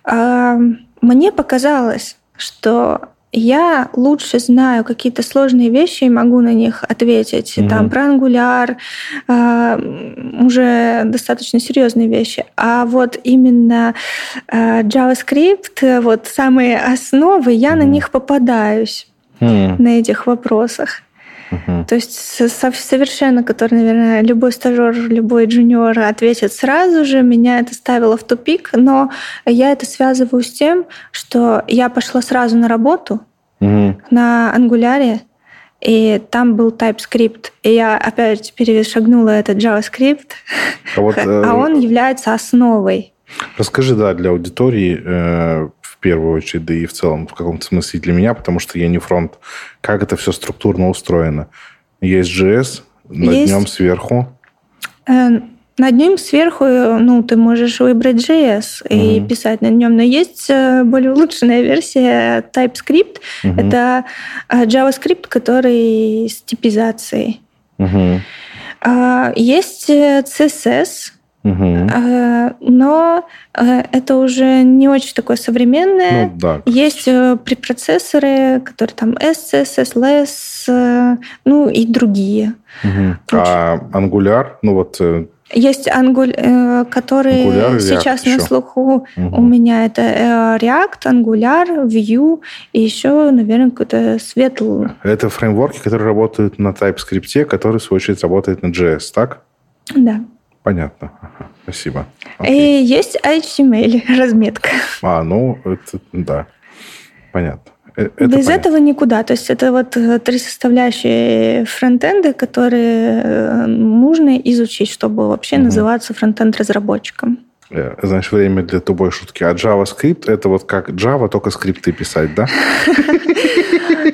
Мне показалось, что я лучше знаю какие-то сложные вещи и могу на них ответить. Угу. Там про ангуляр, э, уже достаточно серьезные вещи. А вот именно э, JavaScript, вот самые основы, я угу. на них попадаюсь угу. на этих вопросах. Угу. То есть совершенно, который, наверное, любой стажер, любой джуниор ответит сразу же, меня это ставило в тупик, но я это связываю с тем, что я пошла сразу на работу угу. на ангуляре, и там был TypeScript. И я опять перешагнула этот JavaScript, а, вот, а он является основой. Расскажи, да, для аудитории э, в первую очередь, да и в целом в каком-то смысле для меня, потому что я не фронт. Как это все структурно устроено? Есть JS, над Есть... нем сверху. Э, над ним сверху, ну, ты можешь выбрать JS угу. и писать на нем, но есть э, более улучшенная версия TypeScript. Угу. Это э, JavaScript, который с типизацией. Угу. Есть CSS, Угу. Но э, это уже не очень такое современное. Ну, да. Есть э, препроцессоры, которые там SCSS, LS, ну и другие. Угу. А Angular, ну вот есть ангуль, который Angular, сейчас React на слуху угу. у меня это React, Angular, Vue и еще, наверное, какой-то светлый. Это фреймворки, которые работают на TypeScript, который, в свою очередь, работает на JS, так? Да. Понятно. Спасибо. Окей. И есть HTML разметка. А, ну, это, да. Понятно. Это Без понятно. этого никуда. То есть это вот э, три составляющие фронтенда, которые э, нужно изучить, чтобы вообще Мгм. называться фронтенд-разработчиком. Э, Знаешь, время для тупой шутки. А JavaScript это вот как Java, только скрипты писать, да?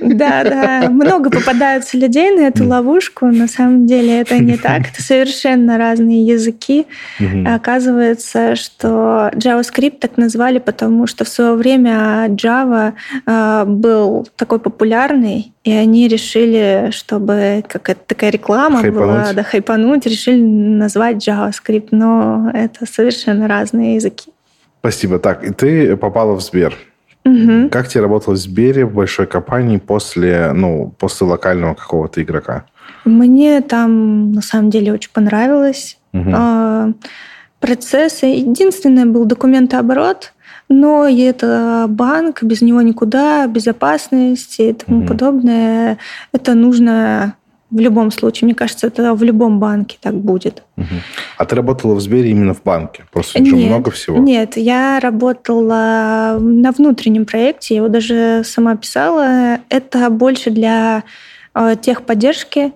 Да, да. Много попадаются людей на эту ловушку. На самом деле это не так. Это совершенно разные языки. Оказывается, что JavaScript так назвали, потому что в свое время Java э, был такой популярный, и они решили, чтобы какая-то такая реклама была, да, хайпануть, решили назвать JavaScript, но это совершенно разные языки. Спасибо. Так, и ты попала в Сбер. Мгм. Как тебе работалось в Сбере, в большой компании, после, ну, после локального какого-то игрока? Мне там на самом деле очень понравилось. Мгм. А, Процессы. Единственное был документооборот, но и это банк, без него никуда, безопасность и тому Мгм. подобное. Это нужно в любом случае. Мне кажется, это в любом банке так будет. Мгм. А ты работала в Сбере именно в банке? Просто же Нет, много всего. Нет, я работала на внутреннем проекте, я его даже сама писала. Это больше для э, техподдержки,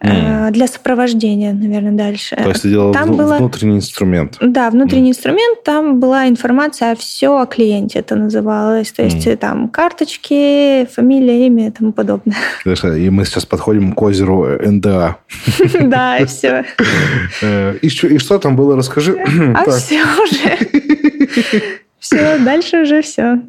э, для сопровождения, наверное, дальше. То есть ты делала Там вну- было- внутренний инструмент. Да, внутренний инструмент, там была информация все о клиенте, это называлось. То есть Мгм. там карточки, фамилия, имя и тому подобное. Знаешь, И мы сейчас подходим к озеру э, НДА. Да, и все. И что, там было, расскажи. А все уже. Все, дальше уже все.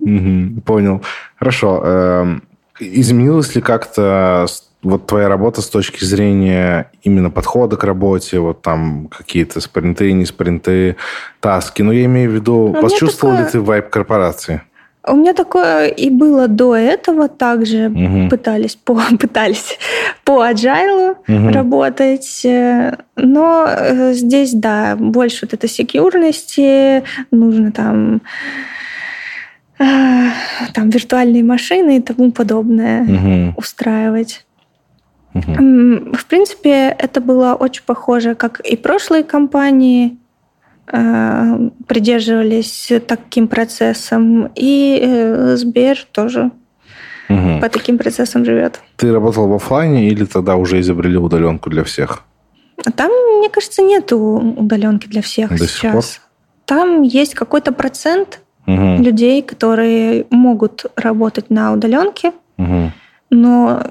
Понял. Хорошо. Эм, Изменилась ли как-то вот твоя работа с точки зрения именно подхода к работе, вот там какие-то спринты, не спринты, таски? Ну, я имею в виду, меня почувствовал ли такое- ты вайб корпорации? У меня такое и было до этого также. Мгм. Пытались по, пытались по agile Мгм. работать. э, Но э, здесь, да, больше вот этой секьюрности, нужно там э, там виртуальные машины и тому подобное Мгм, устраивать. В принципе, это было очень похоже, как и прошлые компании э, придерживались таким процессом, и э, Сбер тоже Мгм. по таким процессам живет. Ты работал в офлайне или тогда уже изобрели удаленку для всех? Там, мне кажется, нету удаленки для всех До сих сейчас. Там есть какой-то процент Мгм, людей, которые могут работать на удаленке, мгм. но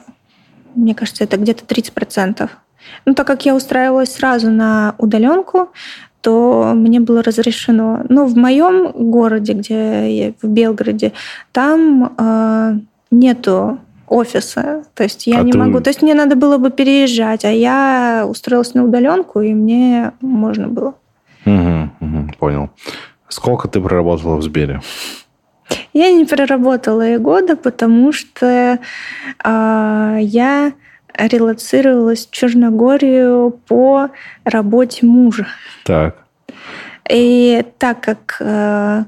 мне кажется, это где-то 30%. Ну, так как я устраивалась сразу на удаленку, то мне было разрешено. Но в моем городе, где я в Белгороде, там э, нету офиса. То есть я А не ты- могу. То есть мне надо было бы переезжать, а я устроилась на удаленку, и мне можно было. Мгм, мгм, Понял. Сколько ты проработала в Сбере? Я не проработала и года, потому что а, я релацировалась в Черногорию по работе мужа. Так. И так как э,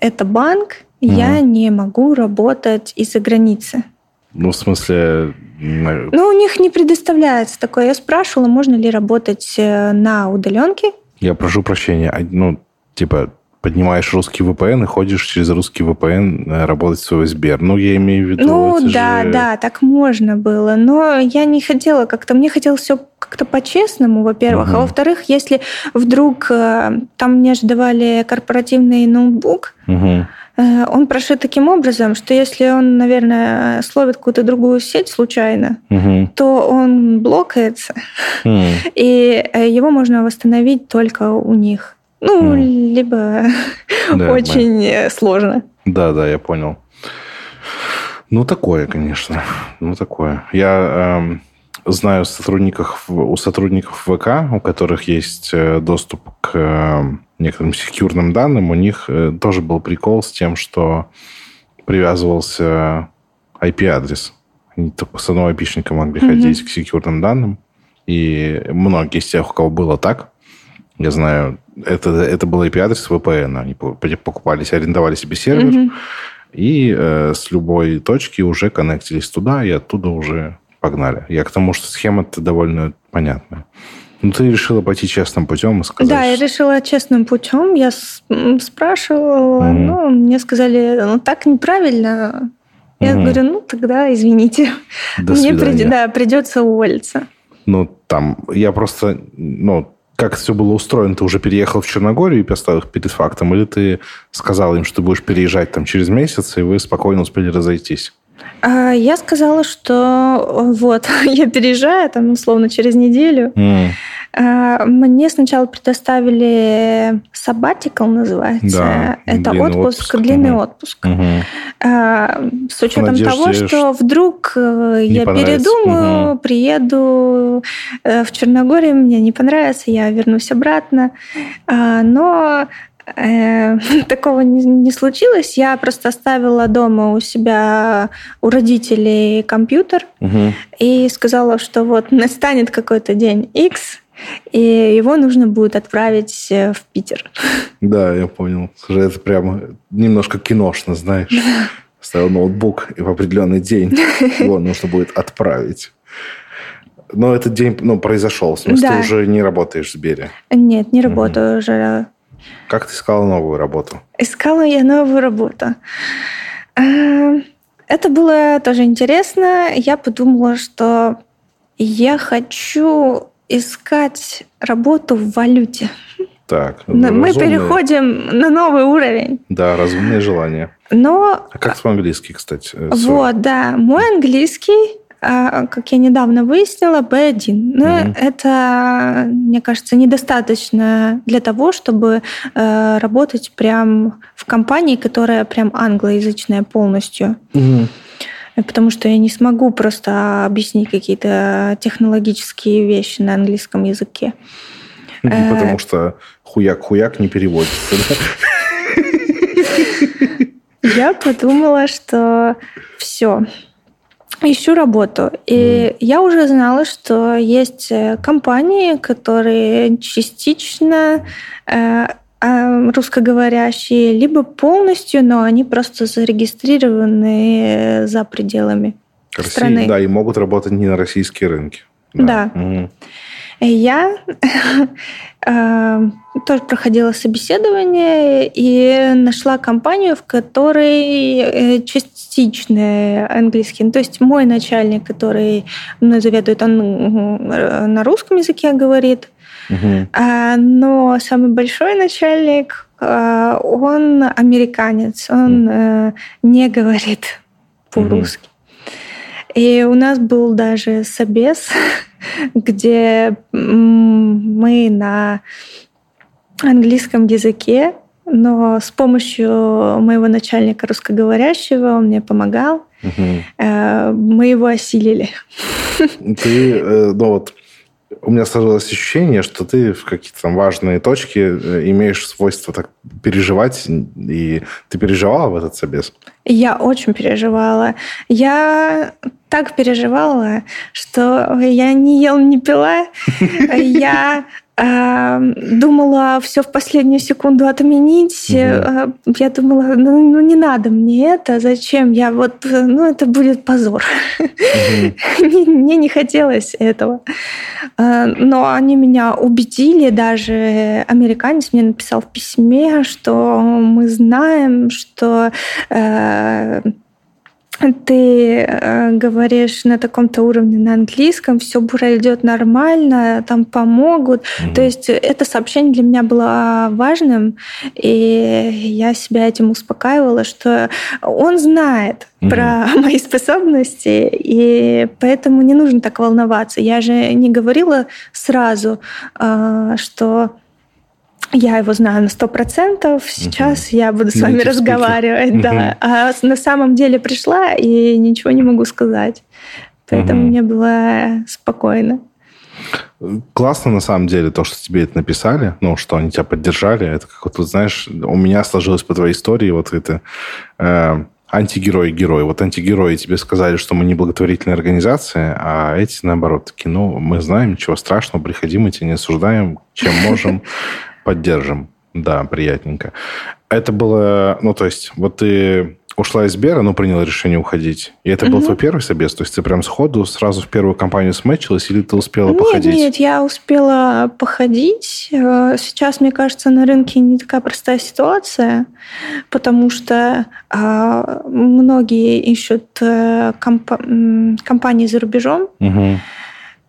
это банк, я не могу работать из-за границы. Ну, в смысле... Ну, у них не предоставляется такое. Я спрашивала, можно ли работать э, на удаленке. Я прошу прощения. а, Ну, типа, поднимаешь русский VPN и ходишь через русский VPN э, работать в свой Сбер. Ну, я имею в виду... Ну да, же- да, так можно было. Но я не хотела как-то, мне хотелось все как-то по-честному, во-первых. Мгм. А во-вторых, если вдруг э, там мне же давали корпоративный ноутбук, э, он прошит таким образом, что если он, наверное, словит какую-то другую сеть случайно, Мгм. то он блокается, М. и его можно восстановить только у них. Ну, Мгм. либо Да, очень э, сложно. Да, да, я понял. Ну, такое, конечно. Ну, такое. Я эм, знаю сотрудников, у сотрудников ВК, у которых есть э, доступ к э, некоторым секьюрным данным, у них э, тоже был прикол с тем, что привязывался IP-адрес. Они только с одного IP-шника могли Мгм. ходить к секьюрным данным. И многие из тех, у кого было так, я знаю, это, это был IP-адрес VPN. Они по- покупались, арендовали себе сервер, Мгм. и э, с любой точки уже коннектились туда, и оттуда уже погнали. Я к тому, что схема-то довольно понятная. Ну, ты решила пойти честным путем и сказать... Да, я решила честным путем. Я спрашивала, Мгм. ну, мне сказали, ну так неправильно. Я угу. говорю, ну, тогда извините. До Мне прид... да, придется уволиться. Ну, там, я просто, ну, как все было устроено? Ты уже переехал в Черногорию и поставил их перед фактом? Или ты сказал им, что будешь переезжать там через месяц, и вы спокойно успели разойтись? А, я сказала, что вот, я переезжаю, там, условно, через неделю. Mm. Мне сначала предоставили sabbatical, называется. Да, Это отпуск, отпуск, длинный угу. отпуск. Угу. С учетом надежде, того, что вдруг э, я передумаю, угу. приеду э, в Черногорию, мне не понравится, я вернусь обратно. Но Э, такого не, не случилось. Я просто оставила дома у себя, у родителей компьютер угу. и сказала, что вот настанет какой-то день X, и его нужно будет отправить э, в Питер. Да, я понял. Слушай, это прямо немножко киношно, знаешь. Ставил ноутбук, и в определенный день его нужно будет отправить. Но этот день ну, произошел. В смысле, да. ты уже не работаешь в Сбере? Нет, не работаю угу. уже как ты искала новую работу? Искала я новую работу. Э, это было тоже интересно. Я подумала, что я хочу искать работу в валюте. Так, мы разумные... переходим на новый уровень. Да, разумные желания. Но... А как твой английский, кстати? Э, вот, да. Мой английский как я недавно выяснила, B1. Но mm это, мне кажется, недостаточно для того, чтобы э, работать прям в компании, которая прям англоязычная полностью. mm Потому что я не смогу просто объяснить какие-то технологические вещи на английском языке. Потому э, что хуяк-хуяк не переводится. Я подумала, что все, ищу работу. И mm. я уже знала, что есть э, компании, которые частично э, э, русскоговорящие, либо полностью, но они просто зарегистрированы за пределами России, страны. Да, и могут работать не на российские рынки. Да. да. Mm. Я э, тоже проходила собеседование и нашла компанию, в которой э, частичный английский. Ну, то есть мой начальник, который мной заведует, он на русском языке говорит, угу. но самый большой начальник, э, он американец, он угу. не говорит по-русски. Угу. И у нас был даже собес, где мы на английском языке, но с помощью моего начальника русскоговорящего, он мне помогал, угу. мы его осилили. Ты, э, ну вот, у меня сложилось ощущение, что ты в какие-то там важные точки э, имеешь свойство так переживать, и ты переживала в этот собес? Я очень переживала. Я так переживала, что я не ел, не пила. Я думала все в последнюю секунду отменить. Угу. Я думала, ну, ну не надо мне это, зачем? Я вот, ну это будет позор. Угу. мне не хотелось этого. А, но они меня убедили, даже американец мне написал в письме, что мы знаем, что э, ты э, говоришь на таком-то уровне на английском, все пройдет нормально, там помогут. Mm-hmm. То есть это сообщение для меня было важным, и я себя этим успокаивала, что он знает mm-hmm. про мои способности, и поэтому не нужно так волноваться. Я же не говорила сразу, э, что я его знаю на сто процентов. Сейчас угу. я буду с вами разговаривать, угу. да. А на самом деле пришла и ничего не могу сказать. Поэтому угу. мне было спокойно. Классно, на самом деле, то, что тебе это написали, ну, что они тебя поддержали. Это как вот, вот знаешь, у меня сложилось по твоей истории вот это э, антигерой-герой. Вот антигерои тебе сказали, что мы не благотворительная организация, а эти, наоборот, такие, ну, мы знаем, ничего страшного, приходи, мы тебя не осуждаем, чем можем, Поддержим. Да, приятненько. Это было, ну, то есть, вот ты ушла из Сбера, но приняла решение уходить. И это был твой первый собес? То есть ты прям сходу сразу в первую компанию сметчилась или ты успела нет, походить? Нет, я успела походить. Э, сейчас, мне кажется, на рынке не такая простая ситуация, потому что э, многие ищут э, комп- компании за рубежом. Угу.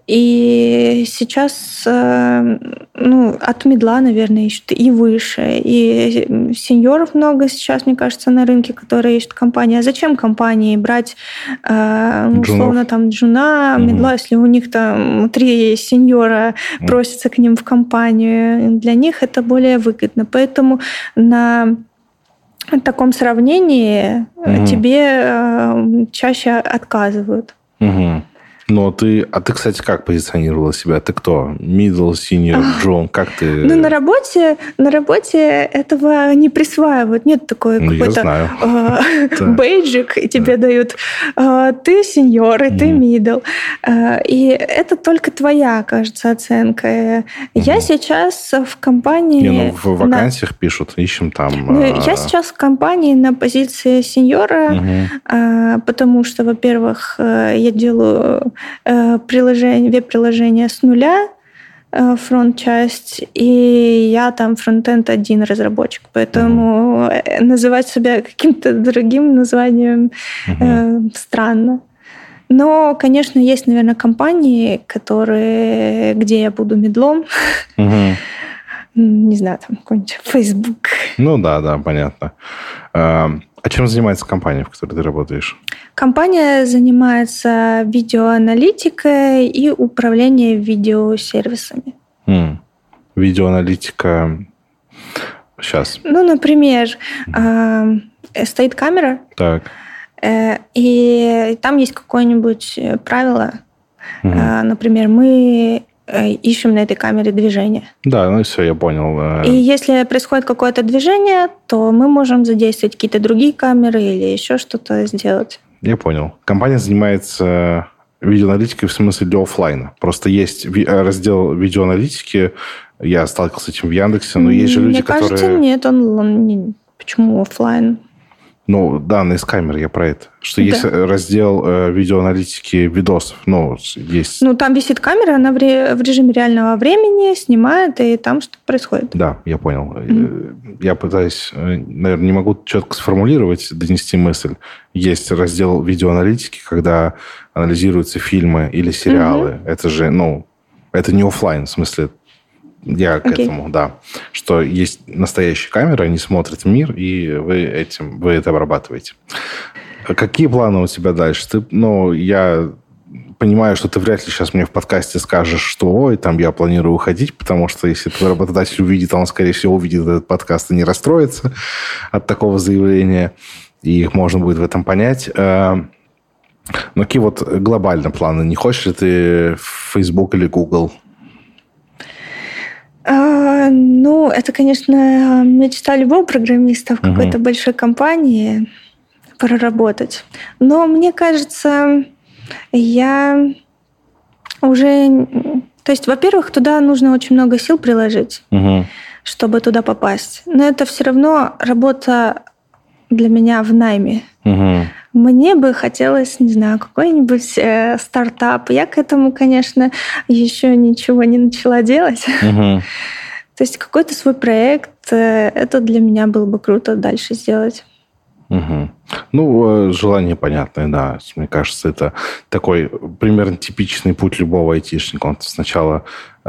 И сейчас э, ну, от медла, наверное, ищут и выше. И сеньоров много сейчас, мне кажется, на рынке, которые ищут компании. А зачем компании брать, э, ну, условно, там, джуна, угу. медла, если у них там три сеньора просятся к ним в компанию? Для них это более выгодно. Поэтому на таком сравнении угу. тебе чаще отказывают. Угу. Но ты, а ты, кстати, как позиционировала себя? Ты кто? Middle, senior, Джон? Как ты? Ну, на работе, на работе этого не присваивают. Нет такой ну, какой-то э, бейджик, и тебе дают э, ты сеньор, и ты middle. Э, и это только твоя, кажется, оценка. Я сейчас в компании... Не, ну, в вакансиях пишут, ищем там... Ну, я сейчас в компании на позиции сеньора, потому что, во-первых, я делаю Э, приложение, веб-приложение с нуля, э, фронт-часть, и я там фронтенд один разработчик, поэтому mm-hmm. называть себя каким-то другим названием mm-hmm. э, странно. Но, конечно, есть, наверное, компании, которые, где я буду медлом. Mm-hmm. Не знаю, там какой-нибудь Facebook. Ну да, да, понятно. А чем занимается компания, в которой ты работаешь? Компания занимается видеоаналитикой и управлением видеосервисами. М. Видеоаналитика. Сейчас. Ну, например, э, стоит камера. Так. Э, и там есть какое-нибудь правило. Угу. Э, например, мы Э, ищем на этой камере движение. Да, ну все, я понял. И если происходит какое-то движение, то мы можем задействовать какие-то другие камеры или еще что-то сделать. Я понял. Компания занимается видеоаналитикой в смысле для офлайна. Просто есть э, раздел видеоаналитики, я сталкивался с этим в Яндексе, но есть же люди, Мне которые... кажется, нет, он, он не... почему офлайн? Ну, данные с камер, я про это. Что да. есть раздел э, видеоаналитики видосов. Ну, есть... Ну, там висит камера, она в, ре... в режиме реального времени снимает, и там что происходит. Да, я понял. Mm-hmm. Я пытаюсь, э, наверное, не могу четко сформулировать, донести мысль. Есть раздел видеоаналитики, когда анализируются фильмы или сериалы. Mm-hmm. Это же, ну, это не офлайн, в смысле, я okay. к этому, да. Что есть настоящая камера, они смотрят мир, и вы этим, вы это обрабатываете. Какие планы у тебя дальше? Ты, ну, я понимаю, что ты вряд ли сейчас мне в подкасте скажешь, что ой, там я планирую уходить, потому что если твой работодатель увидит, он, скорее всего, увидит этот подкаст и не расстроится от такого заявления, и их можно будет в этом понять. Э, но какие вот глобальные планы? Не хочешь ли ты Facebook или Google? А, ну, это, конечно, мечта любого программиста в какой-то большой компании проработать. Но мне кажется, я уже... То есть, во-первых, туда нужно очень много сил приложить, угу. чтобы туда попасть. Но это все равно работа для меня в найме. Угу. Мне бы хотелось, не знаю, какой-нибудь э, стартап. Я к этому, конечно, еще ничего не начала делать. Угу. То есть какой-то свой проект, э, это для меня было бы круто дальше сделать. Угу. Ну, э, желание понятное, да. Мне кажется, это такой примерно типичный путь любого айтишника. Он сначала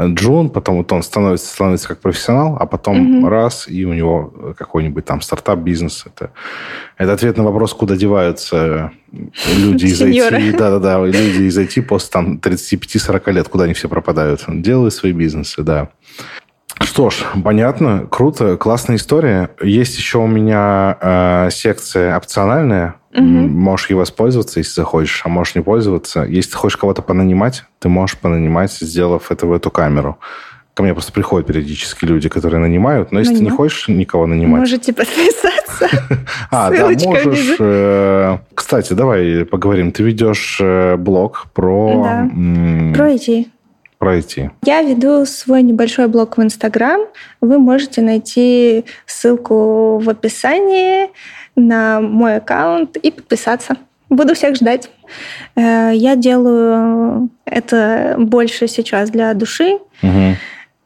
джун, потом вот он становится, становится как профессионал, а потом угу. раз, и у него какой-нибудь там стартап-бизнес. Это, это ответ на вопрос, куда деваются люди из IT. Да-да-да, люди из IT после там 35-40 лет, куда они все пропадают. Делают свои бизнесы, да. Что ж, понятно, круто, классная история. Есть еще у меня э, секция опциональная. Угу. Можешь ей воспользоваться, если захочешь, а можешь не пользоваться. Если ты хочешь кого-то понанимать, ты можешь понанимать, сделав это в эту камеру. Ко мне просто приходят периодически люди, которые нанимают, но если Нанимать. ты не хочешь никого нанимать... Можете подписаться. А, да, можешь... Э, кстати, давай поговорим. Ты ведешь э, блог про... Про IT пройти? Я веду свой небольшой блог в Инстаграм. Вы можете найти ссылку в описании. на мой аккаунт и подписаться. Буду всех ждать. Э, я делаю это больше сейчас для души. Угу.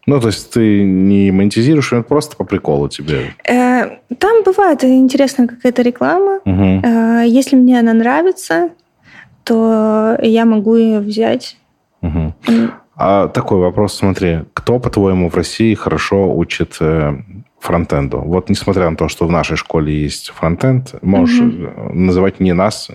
Ну, то есть ты не монетизируешь, это просто по приколу тебе? Э, там бывает интересная какая-то реклама. Угу. Если мне она нравится, то я могу ее взять. Угу. А такой вопрос, смотри, кто, по-твоему, в России хорошо учит э, фронтенду? Вот несмотря на то, что в нашей школе есть фронтенд, можешь угу. называть не нас,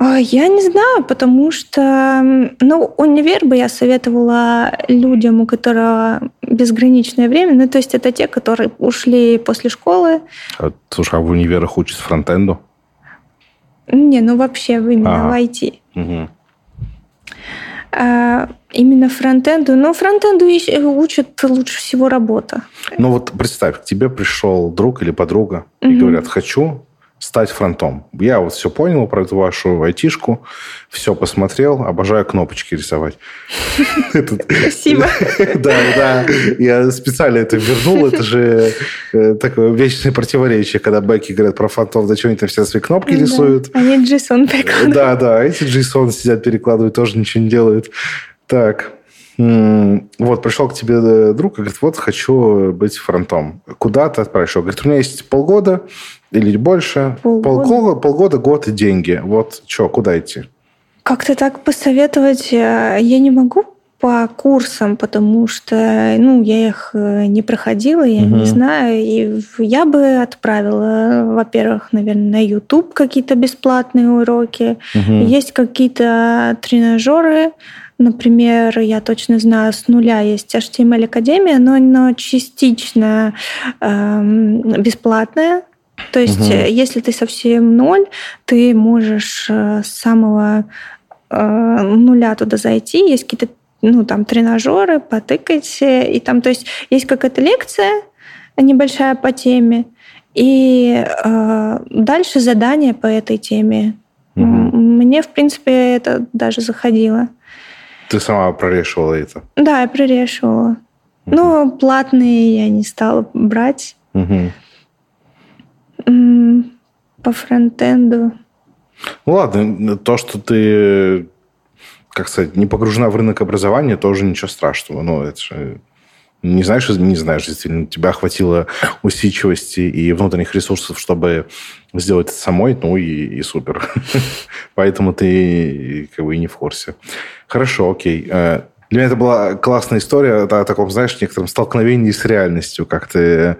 а, я не знаю, потому что, ну, универ бы я советовала людям, у которых безграничное время. Ну, то есть это те, которые ушли после школы. А, слушай, а в универах учат фронтенду? Не, ну вообще именно ага. в IT. Угу. А, именно фронтенду. Но фронтенду учат лучше всего работа. Ну вот представь, к тебе пришел друг или подруга угу. и говорят, хочу стать фронтом. Я вот все понял про эту вашу айтишку, все посмотрел, обожаю кнопочки рисовать. Спасибо. Да, да. Я специально это вернул. Это же э, такое вечное противоречие, когда бэки говорят про фронтов, да что они там все свои кнопки рисуют. Они JSON перекладывают. Да, да. Эти JSON сидят перекладывают, тоже ничего не делают. Так, вот, пришел к тебе э, друг и говорит, вот, хочу быть фронтом. Куда ты отправишь? Он говорит, у меня есть полгода или больше. Полгода, полгода, полгода год и деньги. Вот, что, куда идти? Как-то так посоветовать э, я не могу по курсам, потому что ну, я их э, не проходила, я угу. не знаю. И я бы отправила, во-первых, наверное, на YouTube какие-то бесплатные уроки. Угу. Есть какие-то тренажеры, Например, я точно знаю, с нуля есть HTML Академия, но оно частично э, бесплатное. То есть, угу. если ты совсем ноль, ты можешь э, с самого э, нуля туда зайти. Есть какие-то ну, там, тренажеры, потыкать. И там, то есть, есть какая-то лекция небольшая по теме, и э, дальше задание по этой теме. Угу. Мне, в принципе, это даже заходило. Ты сама прорешивала это? Да, я прорешивала. Угу. Но платные я не стала брать. Угу. По фронтенду. Ну ладно, то, что ты, как сказать, не погружена в рынок образования, тоже ничего страшного. Ну, это же не знаешь, не знаешь, действительно, тебя хватило усидчивости и внутренних ресурсов, чтобы сделать это самой, ну и, и супер. Поэтому ты как бы и не в курсе. Хорошо, окей. Э, для меня это была классная история о таком, знаешь, некотором столкновении с реальностью, как ты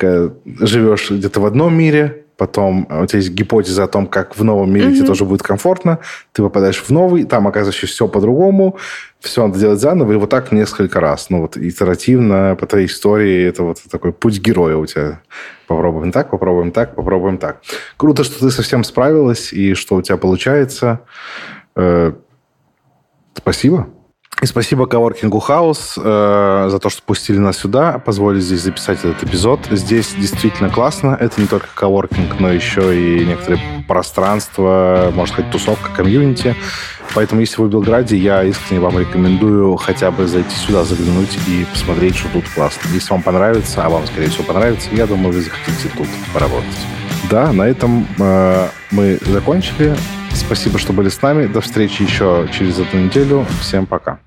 живешь где-то в одном мире, потом у тебя есть гипотеза о том, как в новом мире mm-hmm. тебе тоже будет комфортно, ты попадаешь в новый, там оказывается все по-другому, все надо делать заново, и вот так несколько раз. Ну вот итеративно по твоей истории это вот такой путь героя у тебя. Попробуем так, попробуем так, попробуем так. Круто, что ты совсем справилась и что у тебя получается. Э, спасибо. И спасибо Коворкингу Хаус э, за то, что пустили нас сюда, позволили здесь записать этот эпизод. Здесь действительно классно. Это не только коворкинг, но еще и некоторые пространства, можно сказать, тусовка, комьюнити. Поэтому, если вы в Белграде, я искренне вам рекомендую хотя бы зайти сюда, заглянуть и посмотреть, что тут классно. Если вам понравится, а вам, скорее всего, понравится, я думаю, вы захотите тут поработать. Да, на этом э, мы закончили. Спасибо, что были с нами. До встречи еще через одну неделю. Всем пока.